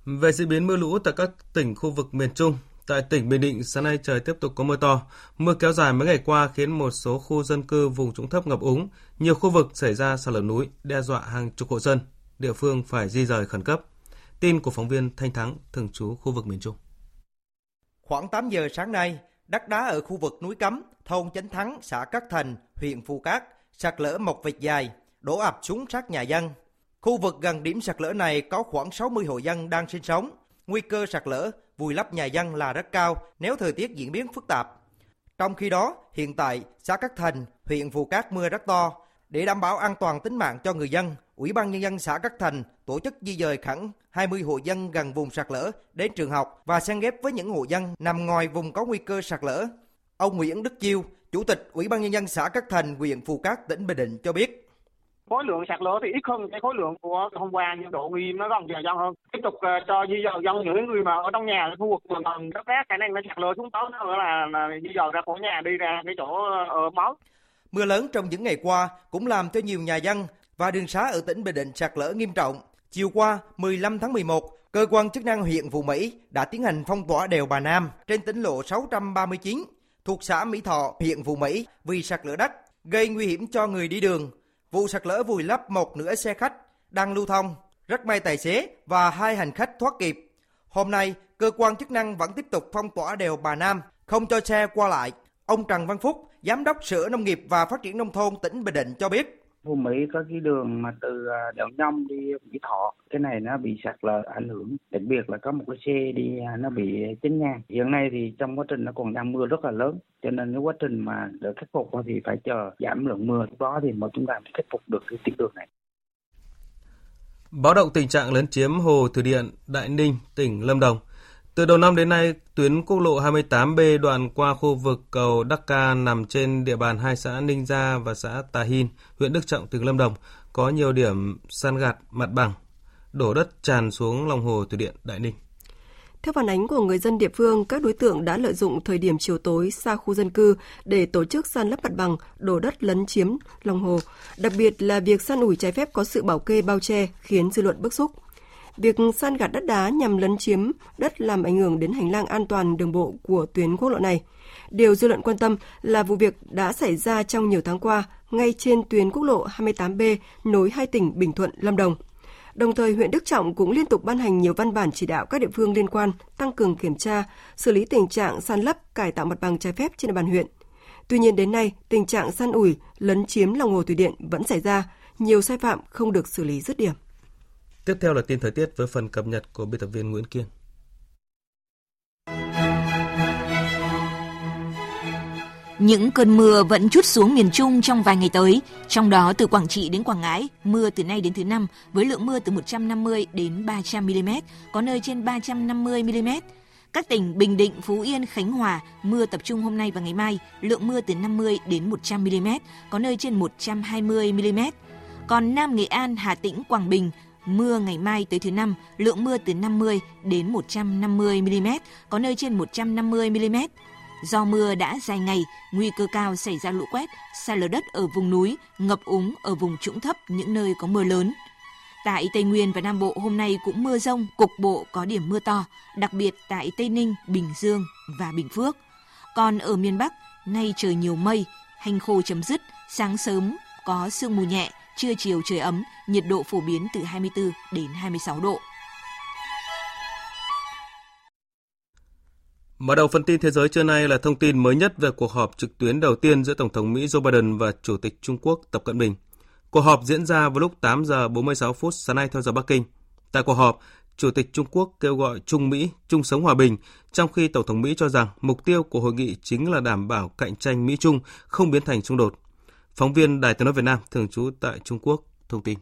Về diễn biến mưa lũ tại các tỉnh khu vực miền Trung, Tại tỉnh Bình Định, sáng nay trời tiếp tục có mưa to. Mưa kéo dài mấy ngày qua khiến một số khu dân cư vùng trũng thấp ngập úng, nhiều khu vực xảy ra sạt lở núi, đe dọa hàng chục hộ dân. Địa phương phải di rời khẩn cấp. Tin của phóng viên Thanh Thắng, thường trú khu vực miền Trung. Khoảng 8 giờ sáng nay, đất đá ở khu vực núi Cấm, thôn Chánh Thắng, xã Cát Thành, huyện Phù Cát, sạt lở một vệt dài, đổ ập xuống sát nhà dân. Khu vực gần điểm sạt lở này có khoảng 60 hộ dân đang sinh sống. Nguy cơ sạt lở vùi lấp nhà dân là rất cao nếu thời tiết diễn biến phức tạp. Trong khi đó, hiện tại, xã Cát Thành, huyện Phù Cát mưa rất to. Để đảm bảo an toàn tính mạng cho người dân, Ủy ban Nhân dân xã Cát Thành tổ chức di dời khẩn 20 hộ dân gần vùng sạt lở đến trường học và xen ghép với những hộ dân nằm ngoài vùng có nguy cơ sạt lở. Ông Nguyễn Đức Chiêu, Chủ tịch Ủy ban Nhân dân xã Cát Thành, huyện Phù Cát, tỉnh Bình Định cho biết khối lượng sạt lở thì ít hơn cái khối lượng của hôm qua nhưng độ nguy nó còn dài dân hơn. Tiếp tục uh, cho di dời dân những người mà ở trong nhà khu vực gần đất đá, khả năng nó sạt lở xuống tới nữa là, là di dời ra khỏi nhà đi ra cái chỗ ờ, ở máu mưa lớn trong những ngày qua cũng làm cho nhiều nhà dân và đường xá ở tỉnh Bình Định sạt lở nghiêm trọng. Chiều qua 15 tháng 11 cơ quan chức năng huyện Phú Mỹ đã tiến hành phong tỏa đèo Bà Nam trên tỉnh lộ 639 thuộc xã Mỹ Thọ, huyện Phú Mỹ vì sạt lở đất gây nguy hiểm cho người đi đường. Vụ sạt lở vùi lấp một nửa xe khách đang lưu thông. Rất may tài xế và hai hành khách thoát kịp. Hôm nay, cơ quan chức năng vẫn tiếp tục phong tỏa đèo Bà Nam, không cho xe qua lại. Ông Trần Văn Phúc, Giám đốc Sở Nông nghiệp và Phát triển Nông thôn tỉnh Bình Định cho biết. Phú Mỹ có cái đường mà từ à, đèo Nhông đi Mỹ Thọ, cái này nó bị sạt lở ảnh hưởng, đặc biệt là có một cái xe đi à, nó bị chấn ngang. Hiện nay thì trong quá trình nó còn đang mưa rất là lớn, cho nên cái quá trình mà để khắc phục thì phải chờ giảm lượng mưa, lúc đó thì mới chúng ta mới khắc phục được cái tuyến đường này. Báo động tình trạng lấn chiếm hồ thủy điện Đại Ninh, tỉnh Lâm Đồng. Từ đầu năm đến nay, tuyến quốc lộ 28B đoạn qua khu vực cầu Đắc Ca nằm trên địa bàn hai xã Ninh Gia và xã Tà Hin, huyện Đức Trọng, tỉnh Lâm Đồng, có nhiều điểm san gạt mặt bằng, đổ đất tràn xuống lòng hồ thủy điện Đại Ninh. Theo phản ánh của người dân địa phương, các đối tượng đã lợi dụng thời điểm chiều tối xa khu dân cư để tổ chức san lấp mặt bằng, đổ đất lấn chiếm lòng hồ. Đặc biệt là việc san ủi trái phép có sự bảo kê bao che khiến dư luận bức xúc. Việc san gạt đất đá nhằm lấn chiếm đất làm ảnh hưởng đến hành lang an toàn đường bộ của tuyến quốc lộ này. Điều dư luận quan tâm là vụ việc đã xảy ra trong nhiều tháng qua ngay trên tuyến quốc lộ 28B nối hai tỉnh Bình Thuận, Lâm Đồng. Đồng thời, huyện Đức Trọng cũng liên tục ban hành nhiều văn bản chỉ đạo các địa phương liên quan tăng cường kiểm tra, xử lý tình trạng san lấp, cải tạo mặt bằng trái phép trên địa bàn huyện. Tuy nhiên đến nay, tình trạng san ủi, lấn chiếm lòng hồ thủy điện vẫn xảy ra, nhiều sai phạm không được xử lý dứt điểm. Tiếp theo là tin thời tiết với phần cập nhật của biên tập viên Nguyễn Kiên. Những cơn mưa vẫn chút xuống miền Trung trong vài ngày tới, trong đó từ Quảng Trị đến Quảng Ngãi, mưa từ nay đến thứ năm với lượng mưa từ 150 đến 300 mm, có nơi trên 350 mm. Các tỉnh Bình Định, Phú Yên, Khánh Hòa, mưa tập trung hôm nay và ngày mai, lượng mưa từ 50 đến 100 mm, có nơi trên 120 mm. Còn Nam Nghệ An, Hà Tĩnh, Quảng Bình, mưa ngày mai tới thứ năm, lượng mưa từ 50 đến 150 mm, có nơi trên 150 mm. Do mưa đã dài ngày, nguy cơ cao xảy ra lũ quét, sạt lở đất ở vùng núi, ngập úng ở vùng trũng thấp những nơi có mưa lớn. Tại Tây Nguyên và Nam Bộ hôm nay cũng mưa rông, cục bộ có điểm mưa to, đặc biệt tại Tây Ninh, Bình Dương và Bình Phước. Còn ở miền Bắc, nay trời nhiều mây, hành khô chấm dứt, sáng sớm có sương mù nhẹ, trưa chiều trời ấm, nhiệt độ phổ biến từ 24 đến 26 độ. Mở đầu phần tin thế giới trưa nay là thông tin mới nhất về cuộc họp trực tuyến đầu tiên giữa Tổng thống Mỹ Joe Biden và Chủ tịch Trung Quốc Tập Cận Bình. Cuộc họp diễn ra vào lúc 8 giờ 46 phút sáng nay theo giờ Bắc Kinh. Tại cuộc họp, Chủ tịch Trung Quốc kêu gọi Trung Mỹ chung sống hòa bình, trong khi Tổng thống Mỹ cho rằng mục tiêu của hội nghị chính là đảm bảo cạnh tranh Mỹ-Trung không biến thành xung đột. Phóng viên Đài tiếng nói Việt Nam thường trú tại Trung Quốc thông tin.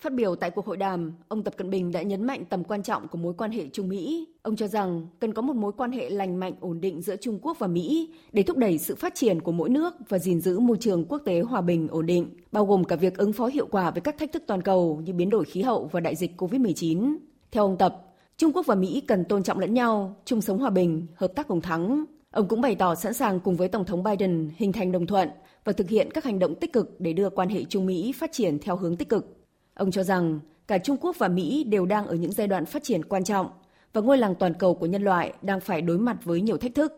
Phát biểu tại cuộc hội đàm, ông Tập Cận Bình đã nhấn mạnh tầm quan trọng của mối quan hệ Trung Mỹ. Ông cho rằng cần có một mối quan hệ lành mạnh ổn định giữa Trung Quốc và Mỹ để thúc đẩy sự phát triển của mỗi nước và gìn giữ môi trường quốc tế hòa bình ổn định, bao gồm cả việc ứng phó hiệu quả với các thách thức toàn cầu như biến đổi khí hậu và đại dịch COVID-19. Theo ông Tập, Trung Quốc và Mỹ cần tôn trọng lẫn nhau, chung sống hòa bình, hợp tác cùng thắng. Ông cũng bày tỏ sẵn sàng cùng với Tổng thống Biden hình thành đồng thuận và thực hiện các hành động tích cực để đưa quan hệ Trung Mỹ phát triển theo hướng tích cực. Ông cho rằng cả Trung Quốc và Mỹ đều đang ở những giai đoạn phát triển quan trọng và ngôi làng toàn cầu của nhân loại đang phải đối mặt với nhiều thách thức.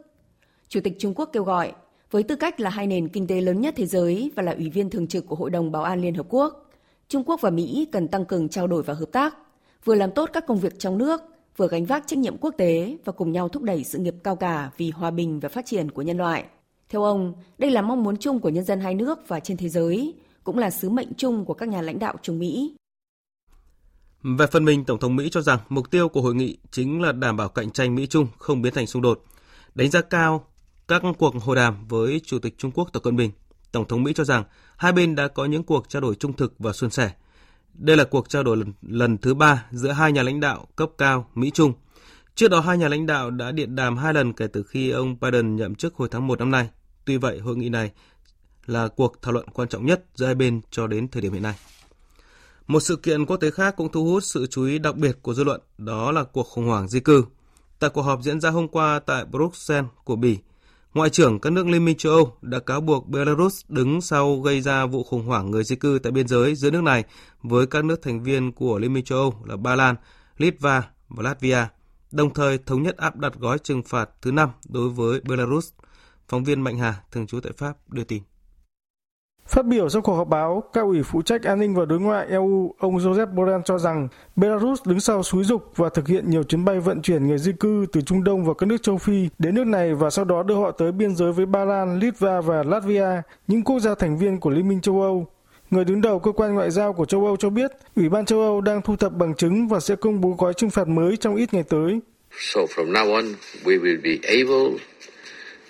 Chủ tịch Trung Quốc kêu gọi, với tư cách là hai nền kinh tế lớn nhất thế giới và là ủy viên thường trực của Hội đồng Bảo an Liên Hợp Quốc, Trung Quốc và Mỹ cần tăng cường trao đổi và hợp tác, vừa làm tốt các công việc trong nước, vừa gánh vác trách nhiệm quốc tế và cùng nhau thúc đẩy sự nghiệp cao cả vì hòa bình và phát triển của nhân loại. Theo ông, đây là mong muốn chung của nhân dân hai nước và trên thế giới, cũng là sứ mệnh chung của các nhà lãnh đạo Trung Mỹ. Về phần mình, Tổng thống Mỹ cho rằng mục tiêu của hội nghị chính là đảm bảo cạnh tranh Mỹ-Trung không biến thành xung đột. Đánh giá cao các cuộc hội đàm với Chủ tịch Trung Quốc Tập Cận Bình, Tổng thống Mỹ cho rằng hai bên đã có những cuộc trao đổi trung thực và suôn sẻ. Đây là cuộc trao đổi lần, lần thứ ba giữa hai nhà lãnh đạo cấp cao Mỹ-Trung. Trước đó, hai nhà lãnh đạo đã điện đàm hai lần kể từ khi ông Biden nhậm chức hồi tháng 1 năm nay. Tuy vậy, hội nghị này là cuộc thảo luận quan trọng nhất giữa hai bên cho đến thời điểm hiện nay. Một sự kiện quốc tế khác cũng thu hút sự chú ý đặc biệt của dư luận, đó là cuộc khủng hoảng di cư. Tại cuộc họp diễn ra hôm qua tại Bruxelles của Bỉ, Ngoại trưởng các nước Liên minh châu Âu đã cáo buộc Belarus đứng sau gây ra vụ khủng hoảng người di cư tại biên giới giữa nước này với các nước thành viên của Liên minh châu Âu là Ba Lan, Litva và Latvia, đồng thời thống nhất áp đặt gói trừng phạt thứ năm đối với Belarus. Phóng viên Mạnh Hà, thường trú tại Pháp, đưa tin. Phát biểu trong cuộc họp báo, cao ủy phụ trách an ninh và đối ngoại EU, ông Joseph Borrell cho rằng Belarus đứng sau xúi dục và thực hiện nhiều chuyến bay vận chuyển người di cư từ Trung Đông và các nước châu Phi đến nước này và sau đó đưa họ tới biên giới với Ba Lan, Litva và Latvia, những quốc gia thành viên của Liên minh châu Âu. Người đứng đầu cơ quan ngoại giao của châu Âu cho biết, Ủy ban châu Âu đang thu thập bằng chứng và sẽ công bố gói trừng phạt mới trong ít ngày tới. So from now on, we will be able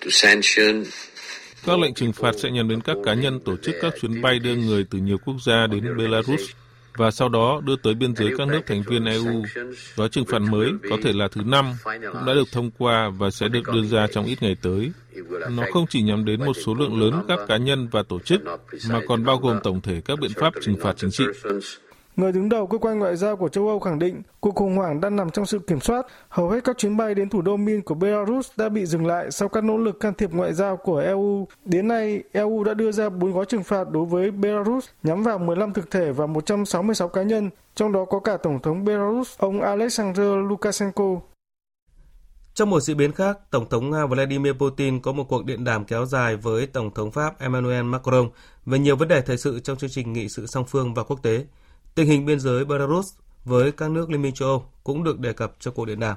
to sanction các lệnh trừng phạt sẽ nhắm đến các cá nhân tổ chức các chuyến bay đưa người từ nhiều quốc gia đến Belarus và sau đó đưa tới biên giới các nước thành viên EU. Gói trừng phạt mới, có thể là thứ năm, cũng đã được thông qua và sẽ được đưa ra trong ít ngày tới. Nó không chỉ nhắm đến một số lượng lớn các cá nhân và tổ chức, mà còn bao gồm tổng thể các biện pháp trừng phạt chính trị. Người đứng đầu cơ quan ngoại giao của châu Âu khẳng định cuộc khủng hoảng đang nằm trong sự kiểm soát. Hầu hết các chuyến bay đến thủ đô Minsk của Belarus đã bị dừng lại sau các nỗ lực can thiệp ngoại giao của EU. Đến nay, EU đã đưa ra 4 gói trừng phạt đối với Belarus nhắm vào 15 thực thể và 166 cá nhân, trong đó có cả Tổng thống Belarus, ông Alexander Lukashenko. Trong một diễn biến khác, Tổng thống Nga Vladimir Putin có một cuộc điện đàm kéo dài với Tổng thống Pháp Emmanuel Macron về nhiều vấn đề thời sự trong chương trình nghị sự song phương và quốc tế. Tình hình biên giới Belarus với các nước Liên minh châu Âu cũng được đề cập trong cuộc điện đàm.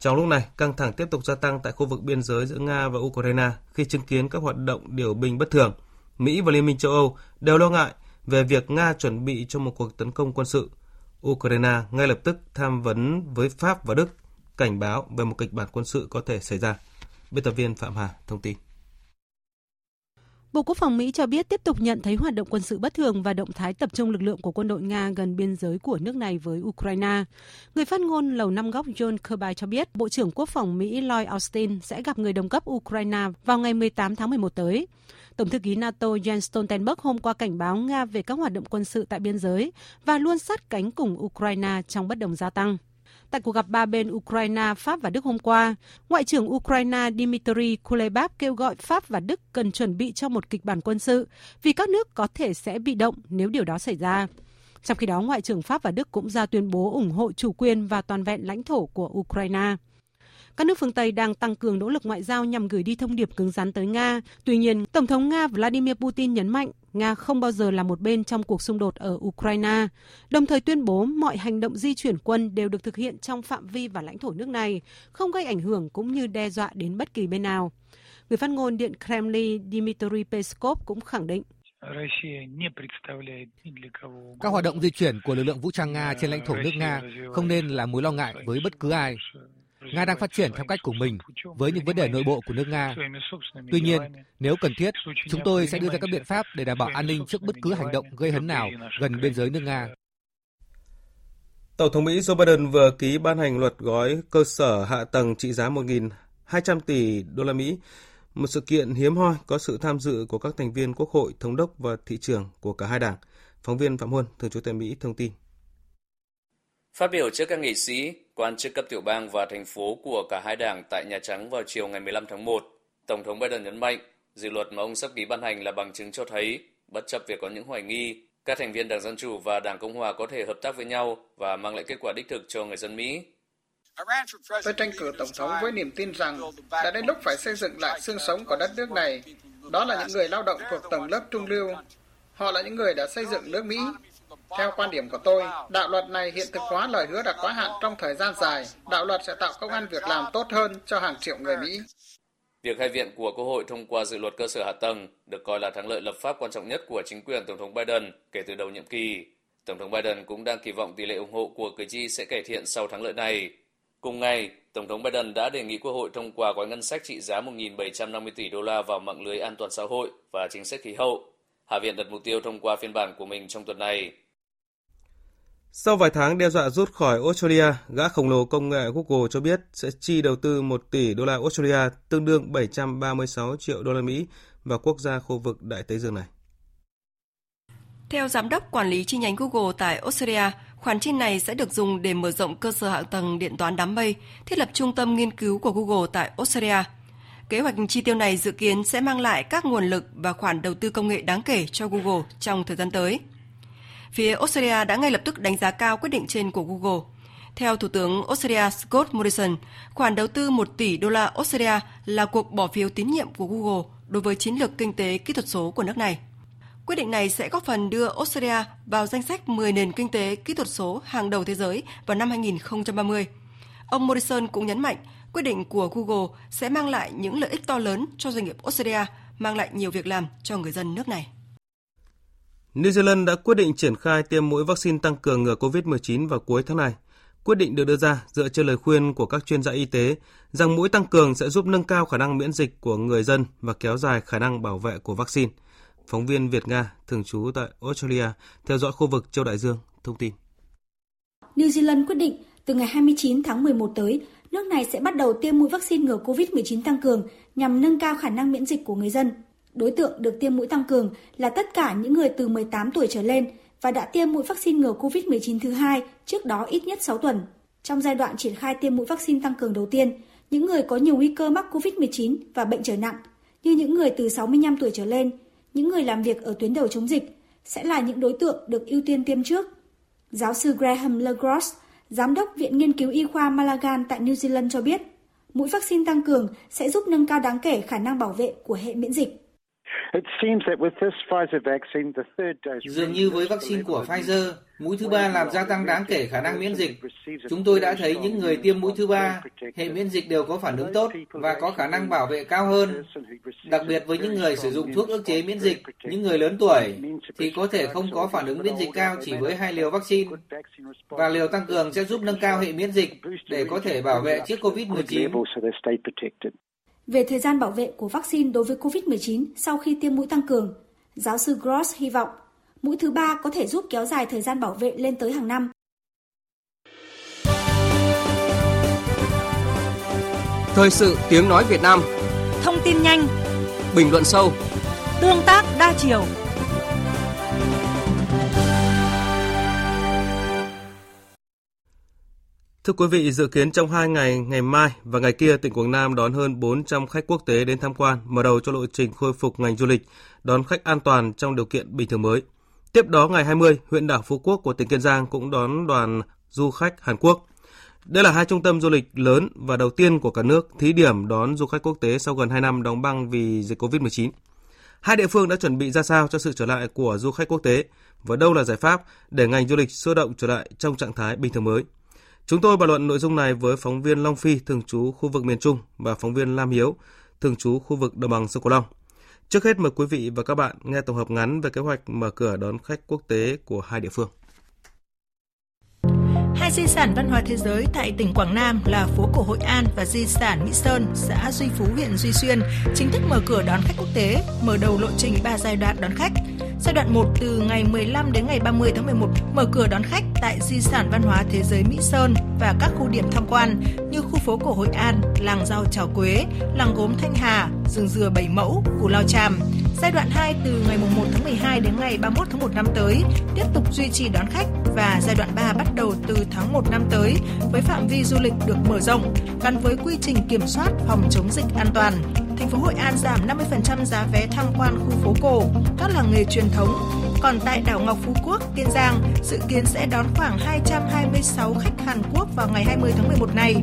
Trong lúc này, căng thẳng tiếp tục gia tăng tại khu vực biên giới giữa Nga và Ukraine khi chứng kiến các hoạt động điều binh bất thường. Mỹ và Liên minh châu Âu đều lo ngại về việc Nga chuẩn bị cho một cuộc tấn công quân sự. Ukraine ngay lập tức tham vấn với Pháp và Đức cảnh báo về một kịch bản quân sự có thể xảy ra. Biên tập viên Phạm Hà thông tin. Bộ Quốc phòng Mỹ cho biết tiếp tục nhận thấy hoạt động quân sự bất thường và động thái tập trung lực lượng của quân đội Nga gần biên giới của nước này với Ukraine. Người phát ngôn Lầu Năm Góc John Kirby cho biết, Bộ trưởng Quốc phòng Mỹ Lloyd Austin sẽ gặp người đồng cấp Ukraine vào ngày 18 tháng 11 tới. Tổng thư ký NATO Jens Stoltenberg hôm qua cảnh báo Nga về các hoạt động quân sự tại biên giới và luôn sát cánh cùng Ukraine trong bất đồng gia tăng. Tại cuộc gặp ba bên Ukraine, Pháp và Đức hôm qua, Ngoại trưởng Ukraine Dmitry Kuleba kêu gọi Pháp và Đức cần chuẩn bị cho một kịch bản quân sự vì các nước có thể sẽ bị động nếu điều đó xảy ra. Trong khi đó, Ngoại trưởng Pháp và Đức cũng ra tuyên bố ủng hộ chủ quyền và toàn vẹn lãnh thổ của Ukraine. Các nước phương Tây đang tăng cường nỗ lực ngoại giao nhằm gửi đi thông điệp cứng rắn tới Nga. Tuy nhiên, Tổng thống Nga Vladimir Putin nhấn mạnh Nga không bao giờ là một bên trong cuộc xung đột ở Ukraine, đồng thời tuyên bố mọi hành động di chuyển quân đều được thực hiện trong phạm vi và lãnh thổ nước này, không gây ảnh hưởng cũng như đe dọa đến bất kỳ bên nào. Người phát ngôn Điện Kremlin Dmitry Peskov cũng khẳng định các hoạt động di chuyển của lực lượng vũ trang Nga trên lãnh thổ nước Nga không nên là mối lo ngại với bất cứ ai. Nga đang phát triển theo cách của mình với những vấn đề nội bộ của nước Nga. Tuy nhiên, nếu cần thiết, chúng tôi sẽ đưa ra các biện pháp để đảm bảo an ninh trước bất cứ hành động gây hấn nào gần biên giới nước Nga. Tổng thống Mỹ Joe Biden vừa ký ban hành luật gói cơ sở hạ tầng trị giá 1.200 tỷ đô la Mỹ, một sự kiện hiếm hoi có sự tham dự của các thành viên Quốc hội, thống đốc và thị trường của cả hai đảng. Phóng viên Phạm Huân, thường trú tại Mỹ thông tin. Phát biểu trước các nghị sĩ, quan chức cấp tiểu bang và thành phố của cả hai đảng tại Nhà Trắng vào chiều ngày 15 tháng 1, Tổng thống Biden nhấn mạnh dự luật mà ông sắp ký ban hành là bằng chứng cho thấy, bất chấp việc có những hoài nghi, các thành viên Đảng Dân Chủ và Đảng Cộng Hòa có thể hợp tác với nhau và mang lại kết quả đích thực cho người dân Mỹ. Tôi tranh cử Tổng thống với niềm tin rằng đã đến lúc phải xây dựng lại xương sống của đất nước này. Đó là những người lao động thuộc tầng lớp trung lưu. Họ là những người đã xây dựng nước Mỹ theo quan điểm của tôi, đạo luật này hiện thực hóa lời hứa đã quá hạn trong thời gian dài. Đạo luật sẽ tạo công an việc làm tốt hơn cho hàng triệu người Mỹ. Việc hai viện của Quốc hội thông qua dự luật cơ sở hạ tầng được coi là thắng lợi lập pháp quan trọng nhất của chính quyền Tổng thống Biden kể từ đầu nhiệm kỳ. Tổng thống Biden cũng đang kỳ vọng tỷ lệ ủng hộ của cử tri sẽ cải thiện sau thắng lợi này. Cùng ngày, Tổng thống Biden đã đề nghị Quốc hội thông qua gói ngân sách trị giá 1.750 tỷ đô la vào mạng lưới an toàn xã hội và chính sách khí hậu. Hạ viện đặt mục tiêu thông qua phiên bản của mình trong tuần này. Sau vài tháng đe dọa rút khỏi Australia, gã khổng lồ công nghệ Google cho biết sẽ chi đầu tư 1 tỷ đô la Australia, tương đương 736 triệu đô la Mỹ vào quốc gia khu vực Đại Tây Dương này. Theo giám đốc quản lý chi nhánh Google tại Australia, khoản chi này sẽ được dùng để mở rộng cơ sở hạ tầng điện toán đám mây, thiết lập trung tâm nghiên cứu của Google tại Australia. Kế hoạch chi tiêu này dự kiến sẽ mang lại các nguồn lực và khoản đầu tư công nghệ đáng kể cho Google trong thời gian tới. Phía Australia đã ngay lập tức đánh giá cao quyết định trên của Google. Theo Thủ tướng Australia Scott Morrison, khoản đầu tư 1 tỷ đô la Australia là cuộc bỏ phiếu tín nhiệm của Google đối với chiến lược kinh tế kỹ thuật số của nước này. Quyết định này sẽ góp phần đưa Australia vào danh sách 10 nền kinh tế kỹ thuật số hàng đầu thế giới vào năm 2030. Ông Morrison cũng nhấn mạnh quyết định của Google sẽ mang lại những lợi ích to lớn cho doanh nghiệp Australia, mang lại nhiều việc làm cho người dân nước này. New Zealand đã quyết định triển khai tiêm mũi vaccine tăng cường ngừa COVID-19 vào cuối tháng này. Quyết định được đưa ra dựa trên lời khuyên của các chuyên gia y tế rằng mũi tăng cường sẽ giúp nâng cao khả năng miễn dịch của người dân và kéo dài khả năng bảo vệ của vaccine. Phóng viên Việt Nga thường trú tại Australia theo dõi khu vực châu Đại Dương thông tin. New Zealand quyết định từ ngày 29 tháng 11 tới, nước này sẽ bắt đầu tiêm mũi vaccine ngừa COVID-19 tăng cường nhằm nâng cao khả năng miễn dịch của người dân. Đối tượng được tiêm mũi tăng cường là tất cả những người từ 18 tuổi trở lên và đã tiêm mũi vaccine ngừa COVID-19 thứ hai trước đó ít nhất 6 tuần. Trong giai đoạn triển khai tiêm mũi vaccine tăng cường đầu tiên, những người có nhiều nguy cơ mắc COVID-19 và bệnh trở nặng, như những người từ 65 tuổi trở lên, những người làm việc ở tuyến đầu chống dịch, sẽ là những đối tượng được ưu tiên tiêm trước. Giáo sư Graham LeGross, Giám đốc Viện Nghiên cứu Y khoa Malagan tại New Zealand cho biết, mũi vaccine tăng cường sẽ giúp nâng cao đáng kể khả năng bảo vệ của hệ miễn dịch. Dường như với vaccine của Pfizer, mũi thứ ba làm gia tăng đáng kể khả năng miễn dịch. Chúng tôi đã thấy những người tiêm mũi thứ ba, hệ miễn dịch đều có phản ứng tốt và có khả năng bảo vệ cao hơn. Đặc biệt với những người sử dụng thuốc ức chế miễn dịch, những người lớn tuổi, thì có thể không có phản ứng miễn dịch cao chỉ với hai liều vaccine. Và liều tăng cường sẽ giúp nâng cao hệ miễn dịch để có thể bảo vệ trước COVID-19. Về thời gian bảo vệ của vaccine đối với COVID-19 sau khi tiêm mũi tăng cường, giáo sư Gross hy vọng mũi thứ ba có thể giúp kéo dài thời gian bảo vệ lên tới hàng năm. Thời sự tiếng nói Việt Nam Thông tin nhanh Bình luận sâu Tương tác đa chiều Thưa quý vị, dự kiến trong 2 ngày, ngày mai và ngày kia, tỉnh Quảng Nam đón hơn 400 khách quốc tế đến tham quan, mở đầu cho lộ trình khôi phục ngành du lịch, đón khách an toàn trong điều kiện bình thường mới. Tiếp đó, ngày 20, huyện đảo Phú Quốc của tỉnh Kiên Giang cũng đón đoàn du khách Hàn Quốc. Đây là hai trung tâm du lịch lớn và đầu tiên của cả nước thí điểm đón du khách quốc tế sau gần 2 năm đóng băng vì dịch COVID-19. Hai địa phương đã chuẩn bị ra sao cho sự trở lại của du khách quốc tế và đâu là giải pháp để ngành du lịch sôi động trở lại trong trạng thái bình thường mới. Chúng tôi bàn luận nội dung này với phóng viên Long Phi, thường trú khu vực miền Trung, và phóng viên Lam Hiếu, thường trú khu vực đồng bằng sông Cửu Long. Trước hết mời quý vị và các bạn nghe tổng hợp ngắn về kế hoạch mở cửa đón khách quốc tế của hai địa phương. Hai di sản văn hóa thế giới tại tỉnh Quảng Nam là phố cổ Hội An và di sản Mỹ Sơn, xã Duy Phú, huyện Duy Xuyên chính thức mở cửa đón khách quốc tế, mở đầu lộ trình 3 giai đoạn đón khách. Giai đoạn 1 từ ngày 15 đến ngày 30 tháng 11 mở cửa đón khách tại di sản văn hóa thế giới Mỹ Sơn và các khu điểm tham quan như khu phố cổ Hội An, làng rau Trào Quế, làng gốm Thanh Hà, rừng dừa Bảy Mẫu, Cù Lao Chàm. Giai đoạn 2 từ ngày 1 tháng 12 đến ngày 31 tháng 1 năm tới, tiếp tục duy trì đón khách và giai đoạn 3 bắt đầu từ tháng 1 năm tới với phạm vi du lịch được mở rộng gắn với quy trình kiểm soát phòng chống dịch an toàn. Thành phố Hội An giảm 50% giá vé tham quan khu phố cổ, các làng nghề truyền thống. Còn tại đảo Ngọc Phú Quốc, Kiên Giang, dự kiến sẽ đón khoảng 226 khách Hàn Quốc vào ngày 20 tháng 11 này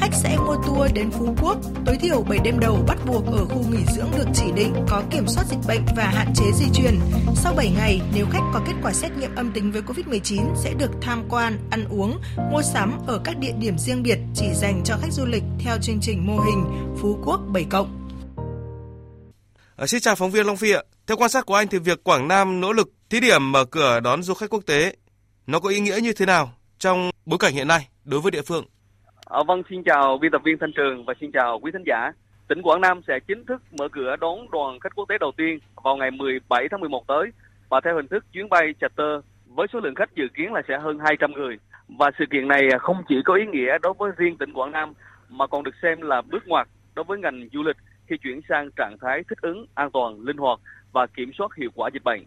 khách sẽ mua tour đến Phú Quốc, tối thiểu 7 đêm đầu bắt buộc ở khu nghỉ dưỡng được chỉ định có kiểm soát dịch bệnh và hạn chế di chuyển. Sau 7 ngày, nếu khách có kết quả xét nghiệm âm tính với COVID-19 sẽ được tham quan, ăn uống, mua sắm ở các địa điểm riêng biệt chỉ dành cho khách du lịch theo chương trình mô hình Phú Quốc 7 cộng. À, xin chào phóng viên Long Phi ạ. Theo quan sát của anh thì việc Quảng Nam nỗ lực thí điểm mở cửa đón du khách quốc tế nó có ý nghĩa như thế nào trong bối cảnh hiện nay đối với địa phương? À, vâng, xin chào biên tập viên Thanh Trường và xin chào quý thính giả. Tỉnh Quảng Nam sẽ chính thức mở cửa đón đoàn khách quốc tế đầu tiên vào ngày 17 tháng 11 tới và theo hình thức chuyến bay charter với số lượng khách dự kiến là sẽ hơn 200 người. Và sự kiện này không chỉ có ý nghĩa đối với riêng tỉnh Quảng Nam mà còn được xem là bước ngoặt đối với ngành du lịch khi chuyển sang trạng thái thích ứng, an toàn, linh hoạt và kiểm soát hiệu quả dịch bệnh.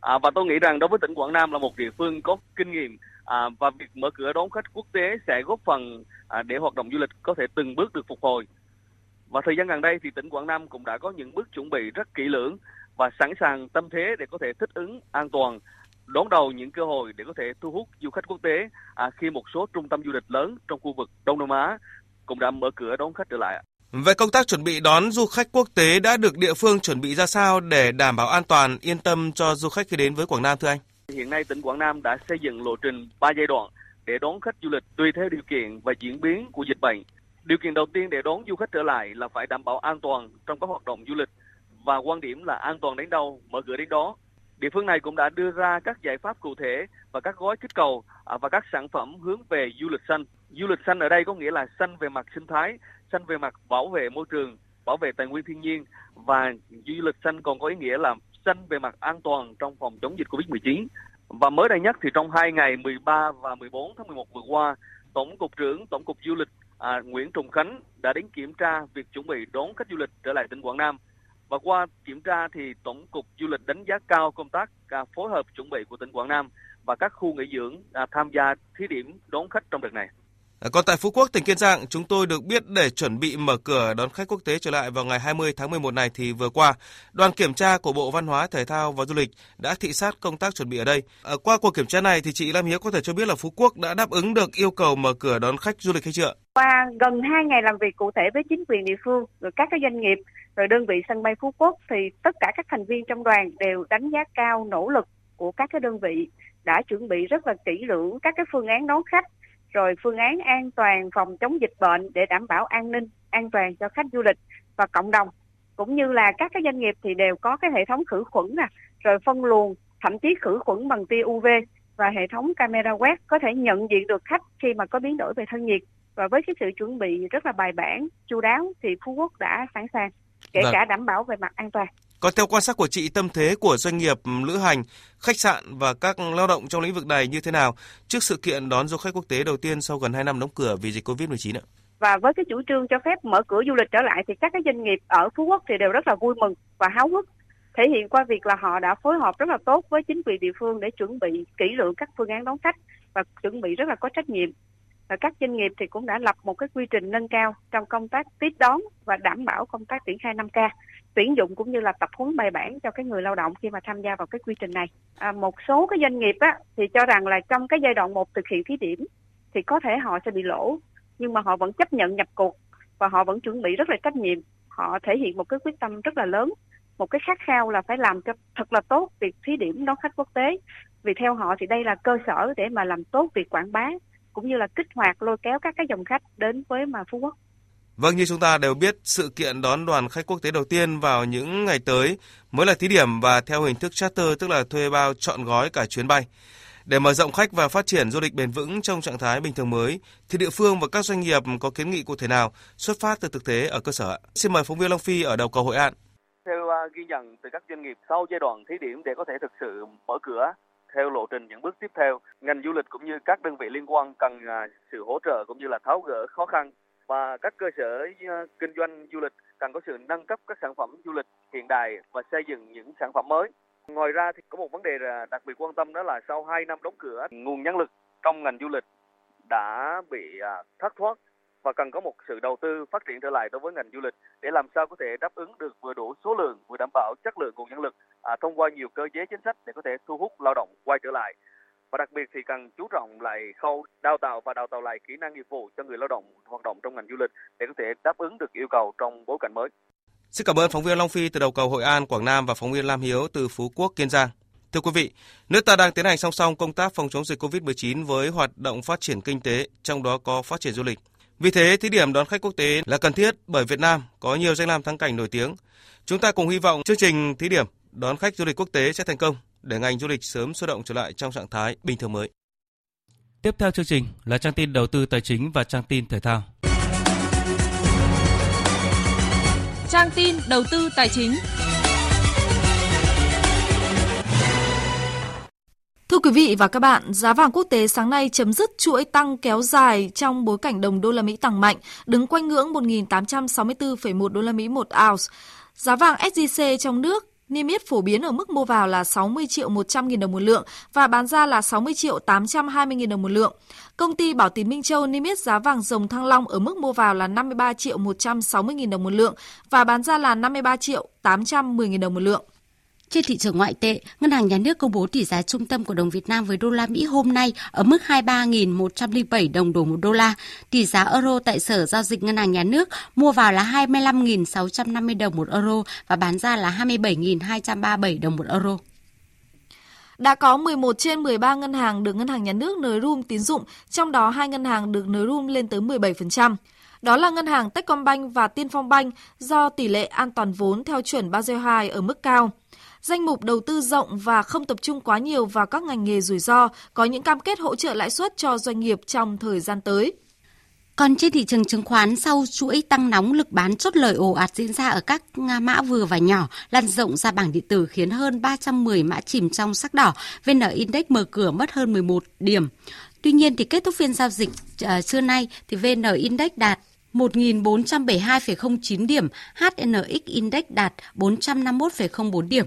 À, và tôi nghĩ rằng đối với tỉnh Quảng Nam là một địa phương có kinh nghiệm à, và việc mở cửa đón khách quốc tế sẽ góp phần à, để hoạt động du lịch có thể từng bước được phục hồi. Và thời gian gần đây thì tỉnh Quảng Nam cũng đã có những bước chuẩn bị rất kỹ lưỡng và sẵn sàng tâm thế để có thể thích ứng an toàn đón đầu những cơ hội để có thể thu hút du khách quốc tế à, khi một số trung tâm du lịch lớn trong khu vực Đông Nam Á cũng đã mở cửa đón khách trở lại. Về công tác chuẩn bị đón du khách quốc tế đã được địa phương chuẩn bị ra sao để đảm bảo an toàn, yên tâm cho du khách khi đến với Quảng Nam thưa anh? Hiện nay tỉnh Quảng Nam đã xây dựng lộ trình 3 giai đoạn để đón khách du lịch tùy theo điều kiện và diễn biến của dịch bệnh. Điều kiện đầu tiên để đón du khách trở lại là phải đảm bảo an toàn trong các hoạt động du lịch và quan điểm là an toàn đến đâu mở cửa đến đó. Địa phương này cũng đã đưa ra các giải pháp cụ thể và các gói kích cầu à, và các sản phẩm hướng về du lịch xanh. Du lịch xanh ở đây có nghĩa là xanh về mặt sinh thái, xanh về mặt bảo vệ môi trường, bảo vệ tài nguyên thiên nhiên và du lịch xanh còn có ý nghĩa là xanh về mặt an toàn trong phòng chống dịch Covid-19. Và mới đây nhất thì trong hai ngày 13 và 14 tháng 11 vừa qua, Tổng cục trưởng Tổng cục Du lịch à, Nguyễn Trùng Khánh đã đến kiểm tra việc chuẩn bị đón khách du lịch trở lại tỉnh Quảng Nam Và qua kiểm tra thì Tổng cục Du lịch đánh giá cao công tác à, phối hợp chuẩn bị của tỉnh Quảng Nam và các khu nghỉ dưỡng à, tham gia thí điểm đón khách trong đợt này. Ờ, còn tại Phú Quốc, tỉnh Kiên Giang, chúng tôi được biết để chuẩn bị mở cửa đón khách quốc tế trở lại vào ngày 20 tháng 11 này thì vừa qua, đoàn kiểm tra của Bộ Văn hóa, Thể thao và Du lịch đã thị sát công tác chuẩn bị ở đây. À, qua cuộc kiểm tra này thì chị Lam Hiếu có thể cho biết là Phú Quốc đã đáp ứng được yêu cầu mở cửa đón khách du lịch hay chưa? Qua gần 2 ngày làm việc cụ thể với chính quyền địa phương, rồi các cái doanh nghiệp, rồi đơn vị sân bay Phú Quốc thì tất cả các thành viên trong đoàn đều đánh giá cao nỗ lực của các cái đơn vị đã chuẩn bị rất là kỹ lưỡng các cái phương án đón khách rồi phương án an toàn phòng chống dịch bệnh để đảm bảo an ninh an toàn cho khách du lịch và cộng đồng. Cũng như là các cái doanh nghiệp thì đều có cái hệ thống khử khuẩn nè rồi phân luồng thậm chí khử khuẩn bằng tia UV và hệ thống camera quét có thể nhận diện được khách khi mà có biến đổi về thân nhiệt. Và với cái sự chuẩn bị rất là bài bản chu đáo thì Phú Quốc đã sẵn sàng kể vâng. cả đảm bảo về mặt an toàn còn theo quan sát của chị, tâm thế của doanh nghiệp lữ hành, khách sạn và các lao động trong lĩnh vực này như thế nào trước sự kiện đón du khách quốc tế đầu tiên sau gần 2 năm đóng cửa vì dịch Covid-19 ạ? Và với cái chủ trương cho phép mở cửa du lịch trở lại thì các cái doanh nghiệp ở Phú Quốc thì đều rất là vui mừng và háo hức thể hiện qua việc là họ đã phối hợp rất là tốt với chính quyền địa phương để chuẩn bị kỹ lưỡng các phương án đón khách và chuẩn bị rất là có trách nhiệm. Và các doanh nghiệp thì cũng đã lập một cái quy trình nâng cao trong công tác tiếp đón và đảm bảo công tác triển khai 5K tuyển dụng cũng như là tập huấn bài bản cho cái người lao động khi mà tham gia vào cái quy trình này. À, một số cái doanh nghiệp á, thì cho rằng là trong cái giai đoạn một thực hiện thí điểm thì có thể họ sẽ bị lỗ nhưng mà họ vẫn chấp nhận nhập cuộc và họ vẫn chuẩn bị rất là trách nhiệm. Họ thể hiện một cái quyết tâm rất là lớn, một cái khát khao là phải làm cho thật là tốt việc thí điểm đón khách quốc tế. Vì theo họ thì đây là cơ sở để mà làm tốt việc quảng bá cũng như là kích hoạt lôi kéo các cái dòng khách đến với mà Phú Quốc. Vâng, như chúng ta đều biết, sự kiện đón đoàn khách quốc tế đầu tiên vào những ngày tới mới là thí điểm và theo hình thức charter tức là thuê bao chọn gói cả chuyến bay. Để mở rộng khách và phát triển du lịch bền vững trong trạng thái bình thường mới, thì địa phương và các doanh nghiệp có kiến nghị cụ thể nào xuất phát từ thực tế ở cơ sở? Xin mời phóng viên Long Phi ở đầu cầu Hội An. Theo à, ghi nhận từ các doanh nghiệp sau giai đoạn thí điểm để có thể thực sự mở cửa theo lộ trình những bước tiếp theo, ngành du lịch cũng như các đơn vị liên quan cần à, sự hỗ trợ cũng như là tháo gỡ khó khăn và các cơ sở ờ, kinh doanh du lịch cần có sự nâng cấp các sản phẩm du lịch hiện đại và xây dựng những sản phẩm mới. Ngoài ra thì có một vấn đề đặc biệt quan tâm đó là sau 2 năm đóng cửa, nguồn nhân lực trong ngành du lịch đã bị à, thất thoát và cần có một sự đầu tư phát triển trở lại đối với ngành du lịch để làm sao có thể đáp ứng được vừa đủ số lượng vừa đảm bảo chất lượng nguồn nhân lực à, thông qua nhiều cơ chế chính sách để có thể thu hút lao động quay trở lại và đặc biệt thì cần chú trọng lại khâu đào tạo và đào tạo lại kỹ năng nghiệp vụ cho người lao động hoạt động trong ngành du lịch để có thể đáp ứng được yêu cầu trong bối cảnh mới. Xin cảm ơn phóng viên Long Phi từ đầu cầu Hội An, Quảng Nam và phóng viên Lam Hiếu từ Phú Quốc, Kiên Giang. Thưa quý vị, nước ta đang tiến hành song song công tác phòng chống dịch COVID-19 với hoạt động phát triển kinh tế, trong đó có phát triển du lịch. Vì thế, thí điểm đón khách quốc tế là cần thiết bởi Việt Nam có nhiều danh lam thắng cảnh nổi tiếng. Chúng ta cùng hy vọng chương trình thí điểm đón khách du lịch quốc tế sẽ thành công để ngành du lịch sớm sôi động trở lại trong trạng thái bình thường mới. Tiếp theo chương trình là trang tin đầu tư tài chính và trang tin thể thao. Trang tin đầu tư tài chính. Thưa quý vị và các bạn, giá vàng quốc tế sáng nay chấm dứt chuỗi tăng kéo dài trong bối cảnh đồng đô la Mỹ tăng mạnh, đứng quanh ngưỡng 1.864,1 đô la Mỹ một ounce. Giá vàng SJC trong nước niêm yết phổ biến ở mức mua vào là 60 triệu 100 nghìn đồng một lượng và bán ra là 60 triệu 820 nghìn đồng một lượng. Công ty Bảo Tín Minh Châu niêm yết giá vàng dòng thăng long ở mức mua vào là 53 triệu 160 nghìn đồng một lượng và bán ra là 53 triệu 810 nghìn đồng một lượng. Trên thị trường ngoại tệ, Ngân hàng Nhà nước công bố tỷ giá trung tâm của đồng Việt Nam với đô la Mỹ hôm nay ở mức 23.107 đồng đổi một đô la. Tỷ giá euro tại Sở Giao dịch Ngân hàng Nhà nước mua vào là 25.650 đồng một euro và bán ra là 27.237 đồng một euro. Đã có 11 trên 13 ngân hàng được Ngân hàng Nhà nước nới room tín dụng, trong đó hai ngân hàng được nới room lên tới 17%. Đó là ngân hàng Techcombank và Tiên Phong Bank do tỷ lệ an toàn vốn theo chuẩn Basel II ở mức cao danh mục đầu tư rộng và không tập trung quá nhiều vào các ngành nghề rủi ro, có những cam kết hỗ trợ lãi suất cho doanh nghiệp trong thời gian tới. Còn trên thị trường chứng khoán sau chuỗi tăng nóng lực bán chốt lời ồ ạt diễn ra ở các mã vừa và nhỏ lan rộng ra bảng điện tử khiến hơn 310 mã chìm trong sắc đỏ, VN Index mở cửa mất hơn 11 điểm. Tuy nhiên thì kết thúc phiên giao dịch uh, trưa nay thì VN Index đạt 1.472,09 điểm, HNX Index đạt 451,04 điểm.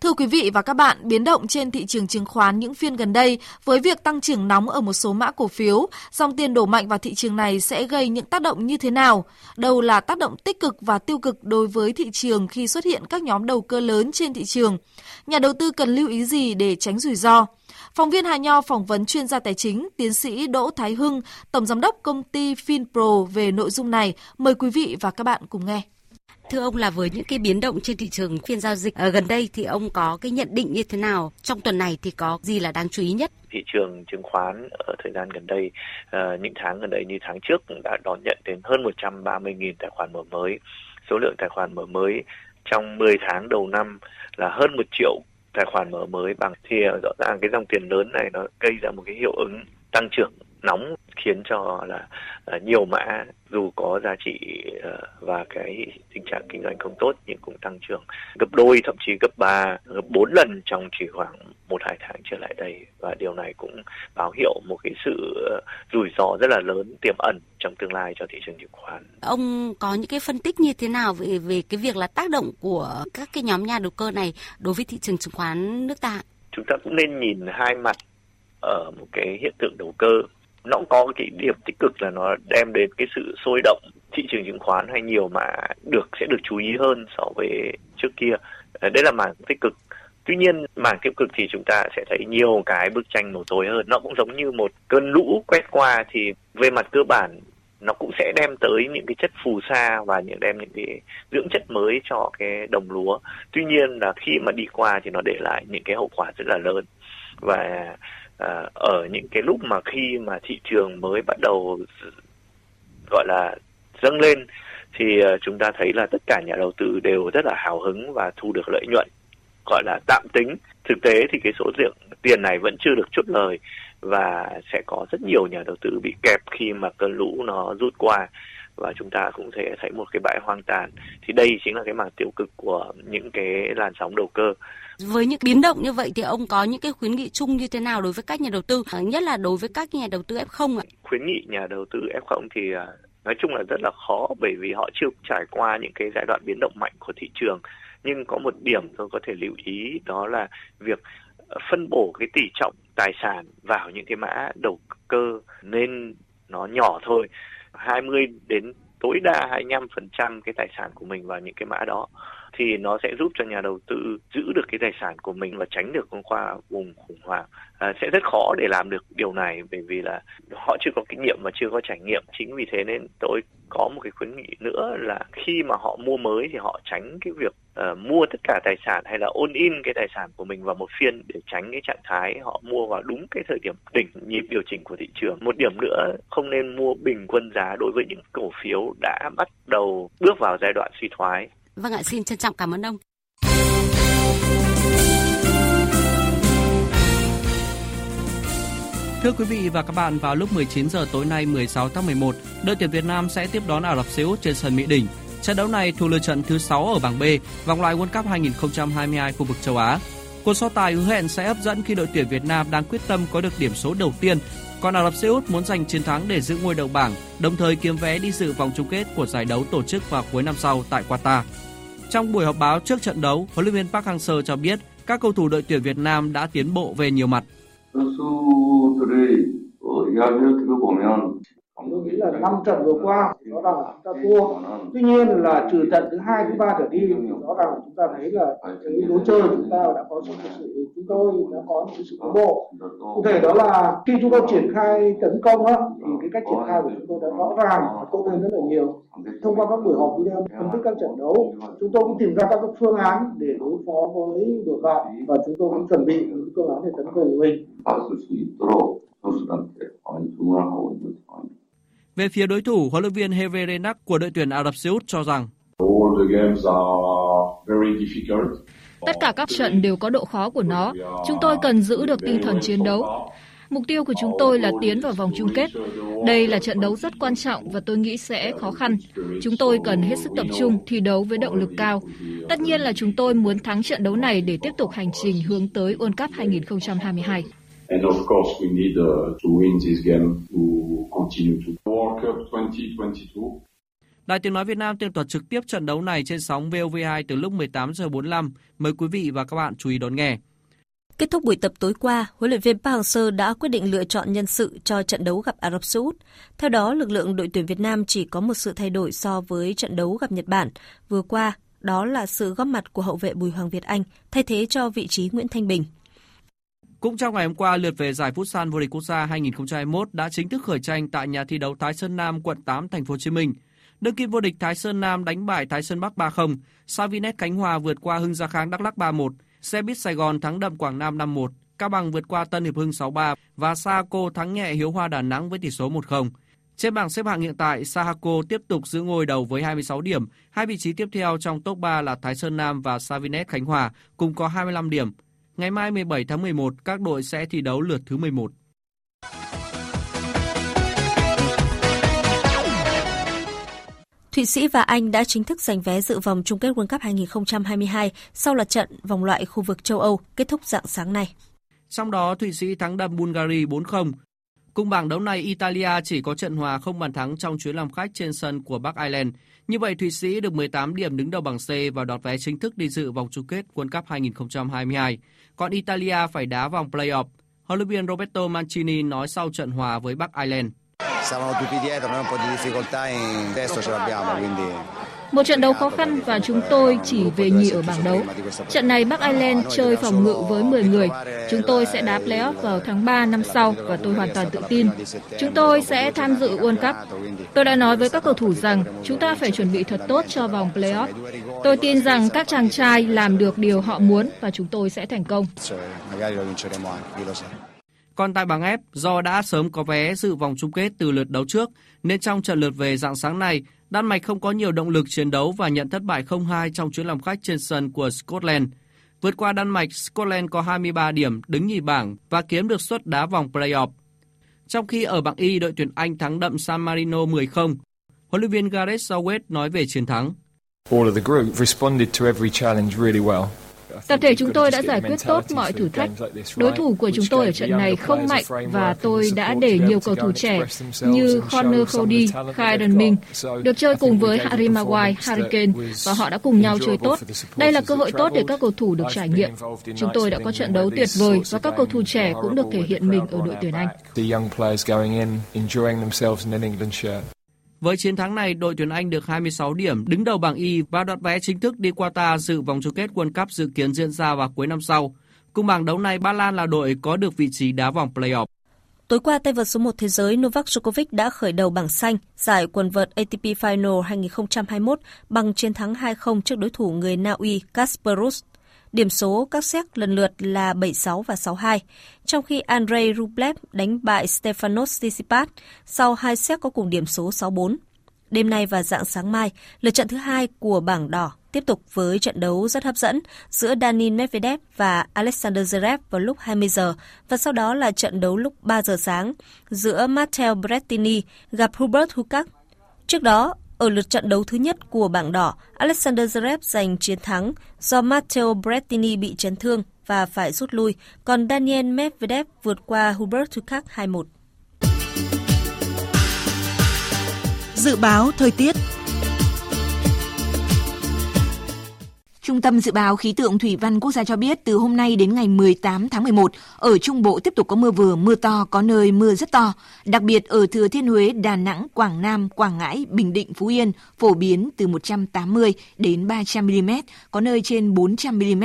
Thưa quý vị và các bạn, biến động trên thị trường chứng khoán những phiên gần đây với việc tăng trưởng nóng ở một số mã cổ phiếu, dòng tiền đổ mạnh vào thị trường này sẽ gây những tác động như thế nào? Đâu là tác động tích cực và tiêu cực đối với thị trường khi xuất hiện các nhóm đầu cơ lớn trên thị trường? Nhà đầu tư cần lưu ý gì để tránh rủi ro? Phóng viên Hà Nho phỏng vấn chuyên gia tài chính, tiến sĩ Đỗ Thái Hưng, tổng giám đốc công ty Finpro về nội dung này. Mời quý vị và các bạn cùng nghe. Thưa ông là với những cái biến động trên thị trường phiên giao dịch ở gần đây thì ông có cái nhận định như thế nào? Trong tuần này thì có gì là đáng chú ý nhất? Thị trường chứng khoán ở thời gian gần đây, ờ, những tháng gần đây như tháng trước cũng đã đón nhận đến hơn 130.000 tài khoản mở mới. Số lượng tài khoản mở mới trong 10 tháng đầu năm là hơn 1 triệu tài khoản mở mới bằng thì ờ, rõ ràng cái dòng tiền lớn này nó gây ra một cái hiệu ứng tăng trưởng nóng khiến cho là uh, nhiều mã dù có giá trị uh, và cái tình trạng kinh doanh không tốt nhưng cũng tăng trưởng gấp đôi thậm chí gấp ba gấp bốn lần trong chỉ khoảng một hai tháng trở lại đây và điều này cũng báo hiệu một cái sự uh, rủi ro rất là lớn tiềm ẩn trong tương lai cho thị trường chứng khoán. Ông có những cái phân tích như thế nào về về cái việc là tác động của các cái nhóm nhà đầu cơ này đối với thị trường chứng khoán nước ta? Chúng ta cũng nên nhìn hai mặt ở một cái hiện tượng đầu cơ nó cũng có cái điểm tích cực là nó đem đến cái sự sôi động thị trường chứng khoán hay nhiều mà được, sẽ được chú ý hơn so với trước kia. Đây là mảng tích cực. Tuy nhiên, mảng tiêu cực thì chúng ta sẽ thấy nhiều cái bức tranh màu tối hơn. Nó cũng giống như một cơn lũ quét qua thì về mặt cơ bản nó cũng sẽ đem tới những cái chất phù sa và những, đem những cái dưỡng chất mới cho cái đồng lúa. Tuy nhiên là khi mà đi qua thì nó để lại những cái hậu quả rất là lớn và à, ở những cái lúc mà khi mà thị trường mới bắt đầu gọi là dâng lên thì uh, chúng ta thấy là tất cả nhà đầu tư đều rất là hào hứng và thu được lợi nhuận gọi là tạm tính. Thực tế thì cái số lượng tiền này vẫn chưa được chốt lời và sẽ có rất nhiều nhà đầu tư bị kẹp khi mà cơn lũ nó rút qua và chúng ta cũng thể thấy một cái bãi hoang tàn thì đây chính là cái mảng tiêu cực của những cái làn sóng đầu cơ với những biến động như vậy thì ông có những cái khuyến nghị chung như thế nào đối với các nhà đầu tư, à, nhất là đối với các nhà đầu tư F0 ạ? Khuyến nghị nhà đầu tư F0 thì à, nói chung là rất là khó bởi vì họ chưa trải qua những cái giai đoạn biến động mạnh của thị trường. Nhưng có một điểm tôi có thể lưu ý đó là việc phân bổ cái tỷ trọng tài sản vào những cái mã đầu cơ nên nó nhỏ thôi. 20 đến tối đa 25% cái tài sản của mình vào những cái mã đó thì nó sẽ giúp cho nhà đầu tư giữ được cái tài sản của mình và tránh được qua vùng khủng hoảng. À, sẽ rất khó để làm được điều này bởi vì là họ chưa có kinh nghiệm và chưa có trải nghiệm. Chính vì thế nên tôi có một cái khuyến nghị nữa là khi mà họ mua mới thì họ tránh cái việc uh, mua tất cả tài sản hay là ôn in cái tài sản của mình vào một phiên để tránh cái trạng thái họ mua vào đúng cái thời điểm đỉnh nhịp điều chỉnh của thị trường. Một điểm nữa không nên mua bình quân giá đối với những cổ phiếu đã bắt đầu bước vào giai đoạn suy thoái. Vâng ạ, xin trân trọng cảm ơn ông. Thưa quý vị và các bạn, vào lúc 19 giờ tối nay 16 tháng 11, đội tuyển Việt Nam sẽ tiếp đón Ả Rập Xê Út trên sân Mỹ Đình. Trận đấu này thuộc lượt trận thứ 6 ở bảng B, vòng loại World Cup 2022 khu vực châu Á. Cuộc so tài hứa hẹn sẽ hấp dẫn khi đội tuyển Việt Nam đang quyết tâm có được điểm số đầu tiên, còn Ả Rập Xê Út muốn giành chiến thắng để giữ ngôi đầu bảng, đồng thời kiếm vé đi dự vòng chung kết của giải đấu tổ chức vào cuối năm sau tại Qatar. Trong buổi họp báo trước trận đấu, huấn luyện viên Park Hang-seo cho biết các cầu thủ đội tuyển Việt Nam đã tiến bộ về nhiều mặt. Tôi nghĩ là năm trận vừa qua rõ ràng là chúng ta thua. Tuy nhiên là trừ trận thứ hai, thứ ba trở đi thì rõ ràng là chúng ta thấy là cái lối chơi chúng ta đã có sự sự chúng tôi đã có những sự tiến bộ. Cụ thể đó là khi chúng tôi triển khai tấn công á, thì cái cách triển khai của chúng tôi đã rõ ràng và tốt hơn rất là nhiều. Thông qua các buổi họp video phân tích các trận đấu, chúng tôi cũng tìm ra các phương án để đối phó với đội bạn và chúng tôi cũng chuẩn bị những phương án để tấn công của mình. Về phía đối thủ, huấn luyện viên Hervé Renard của đội tuyển Ả Rập Xê Út cho rằng Tất cả các trận đều có độ khó của nó. Chúng tôi cần giữ được tinh thần chiến đấu. Mục tiêu của chúng tôi là tiến vào vòng chung kết. Đây là trận đấu rất quan trọng và tôi nghĩ sẽ khó khăn. Chúng tôi cần hết sức tập trung thi đấu với động lực cao. Tất nhiên là chúng tôi muốn thắng trận đấu này để tiếp tục hành trình hướng tới World Cup 2022. And of course we need uh, to win this game to continue to World Cup 2022. Đài Tiếng Nói Việt Nam tường thuật trực tiếp trận đấu này trên sóng VOV2 từ lúc 18 giờ 45. Mời quý vị và các bạn chú ý đón nghe. Kết thúc buổi tập tối qua, huấn luyện viên Park Hang-seo đã quyết định lựa chọn nhân sự cho trận đấu gặp Ả Rập Xê Út. Theo đó, lực lượng đội tuyển Việt Nam chỉ có một sự thay đổi so với trận đấu gặp Nhật Bản vừa qua, đó là sự góp mặt của hậu vệ Bùi Hoàng Việt Anh thay thế cho vị trí Nguyễn Thanh Bình. Cũng trong ngày hôm qua, lượt về giải Futsal vô địch quốc gia 2021 đã chính thức khởi tranh tại nhà thi đấu Thái Sơn Nam, quận 8, thành phố Hồ Chí Minh. Đương kim vô địch Thái Sơn Nam đánh bại Thái Sơn Bắc 3-0, Savinet Khánh Hòa vượt qua Hưng Gia Kháng Đắk Lắk 3-1, Xe buýt Sài Gòn thắng đậm Quảng Nam 5-1, Cao Bằng vượt qua Tân Hiệp Hưng 6-3 và Saco thắng nhẹ Hiếu Hoa Đà Nẵng với tỷ số 1-0. Trên bảng xếp hạng hiện tại, Sahako tiếp tục giữ ngôi đầu với 26 điểm. Hai vị trí tiếp theo trong top 3 là Thái Sơn Nam và Savinet Khánh Hòa cùng có 25 điểm. Ngày mai 17 tháng 11, các đội sẽ thi đấu lượt thứ 11. Thụy Sĩ và Anh đã chính thức giành vé dự vòng chung kết World Cup 2022 sau loạt trận vòng loại khu vực châu Âu kết thúc dạng sáng nay. Trong đó, Thụy Sĩ thắng đậm Bulgaria 4-0. Cùng bảng đấu này, Italia chỉ có trận hòa không bàn thắng trong chuyến làm khách trên sân của Bắc Ireland. Như vậy, Thụy Sĩ được 18 điểm đứng đầu bảng C và đoạt vé chính thức đi dự vòng chung kết World Cup 2022. Còn Italia phải đá vòng play-off. Huấn luyện viên Roberto Mancini nói sau trận hòa với Bắc Ireland. Stavano tutti dietro, noi un po' di difficoltà in testo ce l'abbiamo, quindi một trận đấu khó khăn và chúng tôi chỉ về nhì ở bảng đấu. Trận này Bắc Ireland chơi phòng ngự với 10 người. Chúng tôi sẽ đá playoff vào tháng 3 năm sau và tôi hoàn toàn tự tin. Chúng tôi sẽ tham dự World Cup. Tôi đã nói với các cầu thủ rằng chúng ta phải chuẩn bị thật tốt cho vòng playoff. Tôi tin rằng các chàng trai làm được điều họ muốn và chúng tôi sẽ thành công. Còn tại bảng F, do đã sớm có vé dự vòng chung kết từ lượt đấu trước, nên trong trận lượt về dạng sáng này, Đan Mạch không có nhiều động lực chiến đấu và nhận thất bại 0-2 trong chuyến làm khách trên sân của Scotland. Vượt qua Đan Mạch, Scotland có 23 điểm, đứng nhì bảng và kiếm được suất đá vòng playoff. Trong khi ở bảng Y, đội tuyển Anh thắng đậm San Marino 10-0. Huấn luyện viên Gareth Southgate nói về chiến thắng. All of the group responded to every challenge really well. Tập thể chúng tôi đã giải quyết tốt mọi thử thách. Đối thủ của chúng tôi ở trận này không mạnh và tôi đã để nhiều cầu thủ trẻ như Connor Cody, Kyron Ming được chơi cùng với Harry Maguire, Harry Kane và họ đã cùng nhau chơi tốt. Đây là cơ hội tốt để các cầu thủ được trải nghiệm. Chúng tôi đã có trận đấu tuyệt vời và các cầu thủ trẻ cũng được thể hiện mình ở đội tuyển Anh. Với chiến thắng này, đội tuyển Anh được 26 điểm, đứng đầu bảng Y và đoạt vé chính thức đi Qatar dự vòng chung kết World Cup dự kiến diễn ra vào cuối năm sau. Cùng bảng đấu này, Ba Lan là đội có được vị trí đá vòng playoff. Tối qua, tay vợt số 1 thế giới Novak Djokovic đã khởi đầu bảng xanh giải quần vợt ATP Final 2021 bằng chiến thắng 2-0 trước đối thủ người Na Uy Kasparov. Điểm số các set lần lượt là 7-6 và 6-2, trong khi Andrei Rublev đánh bại Stefanos Tsitsipas sau hai set có cùng điểm số 6-4. Đêm nay và dạng sáng mai, lượt trận thứ hai của bảng đỏ tiếp tục với trận đấu rất hấp dẫn giữa Dani Medvedev và Alexander Zverev vào lúc 20 giờ và sau đó là trận đấu lúc 3 giờ sáng giữa Matteo Berrettini gặp Hubert Hurkacz. Trước đó, ở lượt trận đấu thứ nhất của bảng đỏ, Alexander Zverev giành chiến thắng do Matteo Berrettini bị chấn thương và phải rút lui, còn Daniel Medvedev vượt qua Hubert Hurkacz 2-1. Dự báo thời tiết Trung tâm Dự báo Khí tượng Thủy văn Quốc gia cho biết từ hôm nay đến ngày 18 tháng 11, ở Trung Bộ tiếp tục có mưa vừa, mưa to, có nơi mưa rất to. Đặc biệt ở Thừa Thiên Huế, Đà Nẵng, Quảng Nam, Quảng Ngãi, Bình Định, Phú Yên phổ biến từ 180 đến 300 mm, có nơi trên 400 mm.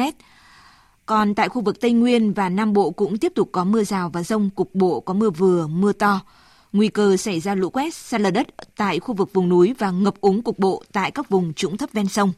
Còn tại khu vực Tây Nguyên và Nam Bộ cũng tiếp tục có mưa rào và rông, cục bộ có mưa vừa, mưa to. Nguy cơ xảy ra lũ quét, sạt lở đất tại khu vực vùng núi và ngập úng cục bộ tại các vùng trũng thấp ven sông.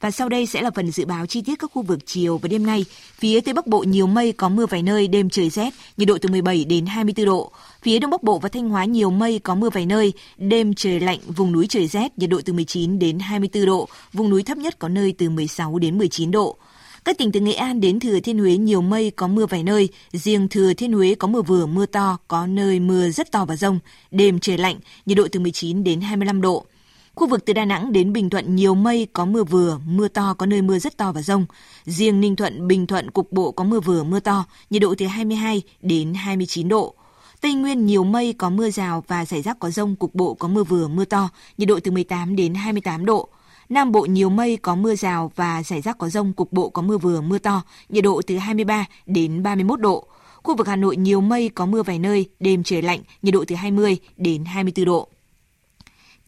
Và sau đây sẽ là phần dự báo chi tiết các khu vực chiều và đêm nay. Phía Tây Bắc Bộ nhiều mây có mưa vài nơi, đêm trời rét, nhiệt độ từ 17 đến 24 độ. Phía Đông Bắc Bộ và Thanh Hóa nhiều mây có mưa vài nơi, đêm trời lạnh, vùng núi trời rét, nhiệt độ từ 19 đến 24 độ, vùng núi thấp nhất có nơi từ 16 đến 19 độ. Các tỉnh từ Nghệ An đến Thừa Thiên Huế nhiều mây có mưa vài nơi, riêng Thừa Thiên Huế có mưa vừa mưa to, có nơi mưa rất to và rông, đêm trời lạnh, nhiệt độ từ 19 đến 25 độ. Khu vực từ Đà Nẵng đến Bình Thuận nhiều mây, có mưa vừa, mưa to, có nơi mưa rất to và rông. Riêng Ninh Thuận, Bình Thuận cục bộ có mưa vừa, mưa to, nhiệt độ từ 22 đến 29 độ. Tây Nguyên nhiều mây, có mưa rào và rải rác có rông, cục bộ có mưa vừa, mưa to, nhiệt độ từ 18 đến 28 độ. Nam Bộ nhiều mây, có mưa rào và rải rác có rông, cục bộ có mưa vừa, mưa to, nhiệt độ từ 23 đến 31 độ. Khu vực Hà Nội nhiều mây, có mưa vài nơi, đêm trời lạnh, nhiệt độ từ 20 đến 24 độ.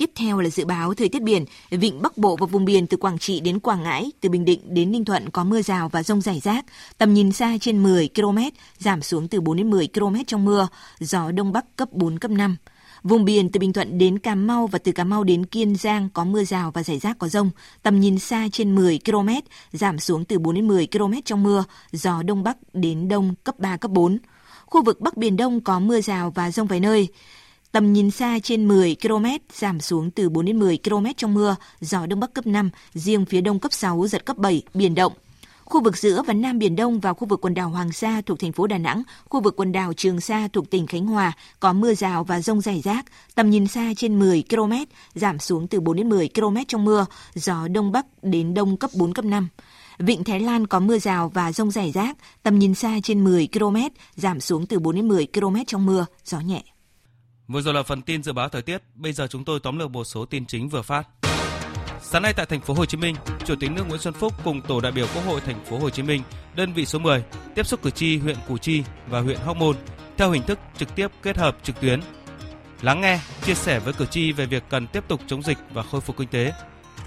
Tiếp theo là dự báo thời tiết biển, vịnh Bắc Bộ và vùng biển từ Quảng Trị đến Quảng Ngãi, từ Bình Định đến Ninh Thuận có mưa rào và rông rải rác, tầm nhìn xa trên 10 km, giảm xuống từ 4 đến 10 km trong mưa, gió đông bắc cấp 4 cấp 5. Vùng biển từ Bình Thuận đến Cà Mau và từ Cà Mau đến Kiên Giang có mưa rào và rải rác có rông, tầm nhìn xa trên 10 km, giảm xuống từ 4 đến 10 km trong mưa, gió đông bắc đến đông cấp 3 cấp 4. Khu vực Bắc Biển Đông có mưa rào và rông vài nơi. Tầm nhìn xa trên 10 km, giảm xuống từ 4 đến 10 km trong mưa, gió đông bắc cấp 5, riêng phía đông cấp 6, giật cấp 7, biển động. Khu vực giữa và Nam Biển Đông và khu vực quần đảo Hoàng Sa thuộc thành phố Đà Nẵng, khu vực quần đảo Trường Sa thuộc tỉnh Khánh Hòa có mưa rào và rông rải rác, tầm nhìn xa trên 10 km, giảm xuống từ 4 đến 10 km trong mưa, gió đông bắc đến đông cấp 4 cấp 5. Vịnh Thái Lan có mưa rào và rông rải rác, tầm nhìn xa trên 10 km, giảm xuống từ 4 đến 10 km trong mưa, gió nhẹ. Vừa rồi là phần tin dự báo thời tiết, bây giờ chúng tôi tóm lược một số tin chính vừa phát. Sáng nay tại thành phố Hồ Chí Minh, Chủ tịch nước Nguyễn Xuân Phúc cùng tổ đại biểu Quốc hội thành phố Hồ Chí Minh, đơn vị số 10 tiếp xúc cử tri huyện Củ Chi và huyện Hóc Môn theo hình thức trực tiếp kết hợp trực tuyến. Lắng nghe, chia sẻ với cử tri về việc cần tiếp tục chống dịch và khôi phục kinh tế.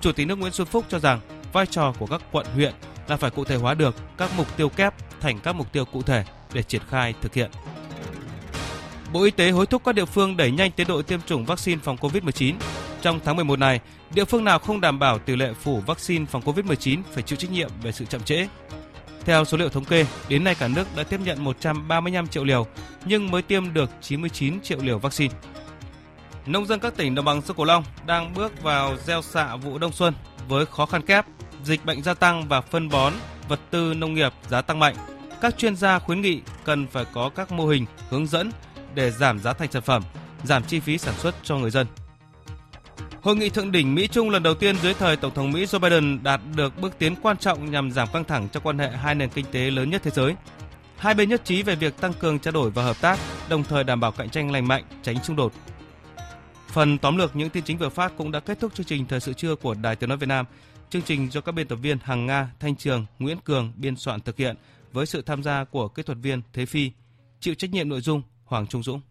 Chủ tịch nước Nguyễn Xuân Phúc cho rằng vai trò của các quận huyện là phải cụ thể hóa được các mục tiêu kép thành các mục tiêu cụ thể để triển khai thực hiện. Bộ Y tế hối thúc các địa phương đẩy nhanh tiến độ tiêm chủng vaccine phòng COVID-19. Trong tháng 11 này, địa phương nào không đảm bảo tỷ lệ phủ vaccine phòng COVID-19 phải chịu trách nhiệm về sự chậm trễ. Theo số liệu thống kê, đến nay cả nước đã tiếp nhận 135 triệu liều, nhưng mới tiêm được 99 triệu liều vaccine. Nông dân các tỉnh đồng bằng sông Cửu Long đang bước vào gieo xạ vụ đông xuân với khó khăn kép, dịch bệnh gia tăng và phân bón, vật tư nông nghiệp giá tăng mạnh. Các chuyên gia khuyến nghị cần phải có các mô hình hướng dẫn để giảm giá thành sản phẩm, giảm chi phí sản xuất cho người dân. Hội nghị thượng đỉnh Mỹ Trung lần đầu tiên dưới thời Tổng thống Mỹ Joe Biden đạt được bước tiến quan trọng nhằm giảm căng thẳng trong quan hệ hai nền kinh tế lớn nhất thế giới. Hai bên nhất trí về việc tăng cường trao đổi và hợp tác, đồng thời đảm bảo cạnh tranh lành mạnh, tránh xung đột. Phần tóm lược những tin chính vừa phát cũng đã kết thúc chương trình Thời sự trưa của Đài Tiếng Nói Việt Nam. Chương trình do các biên tập viên Hằng Nga, Thanh Trường, Nguyễn Cường biên soạn thực hiện với sự tham gia của kỹ thuật viên Thế Phi, chịu trách nhiệm nội dung Hoàng Trung Dũng.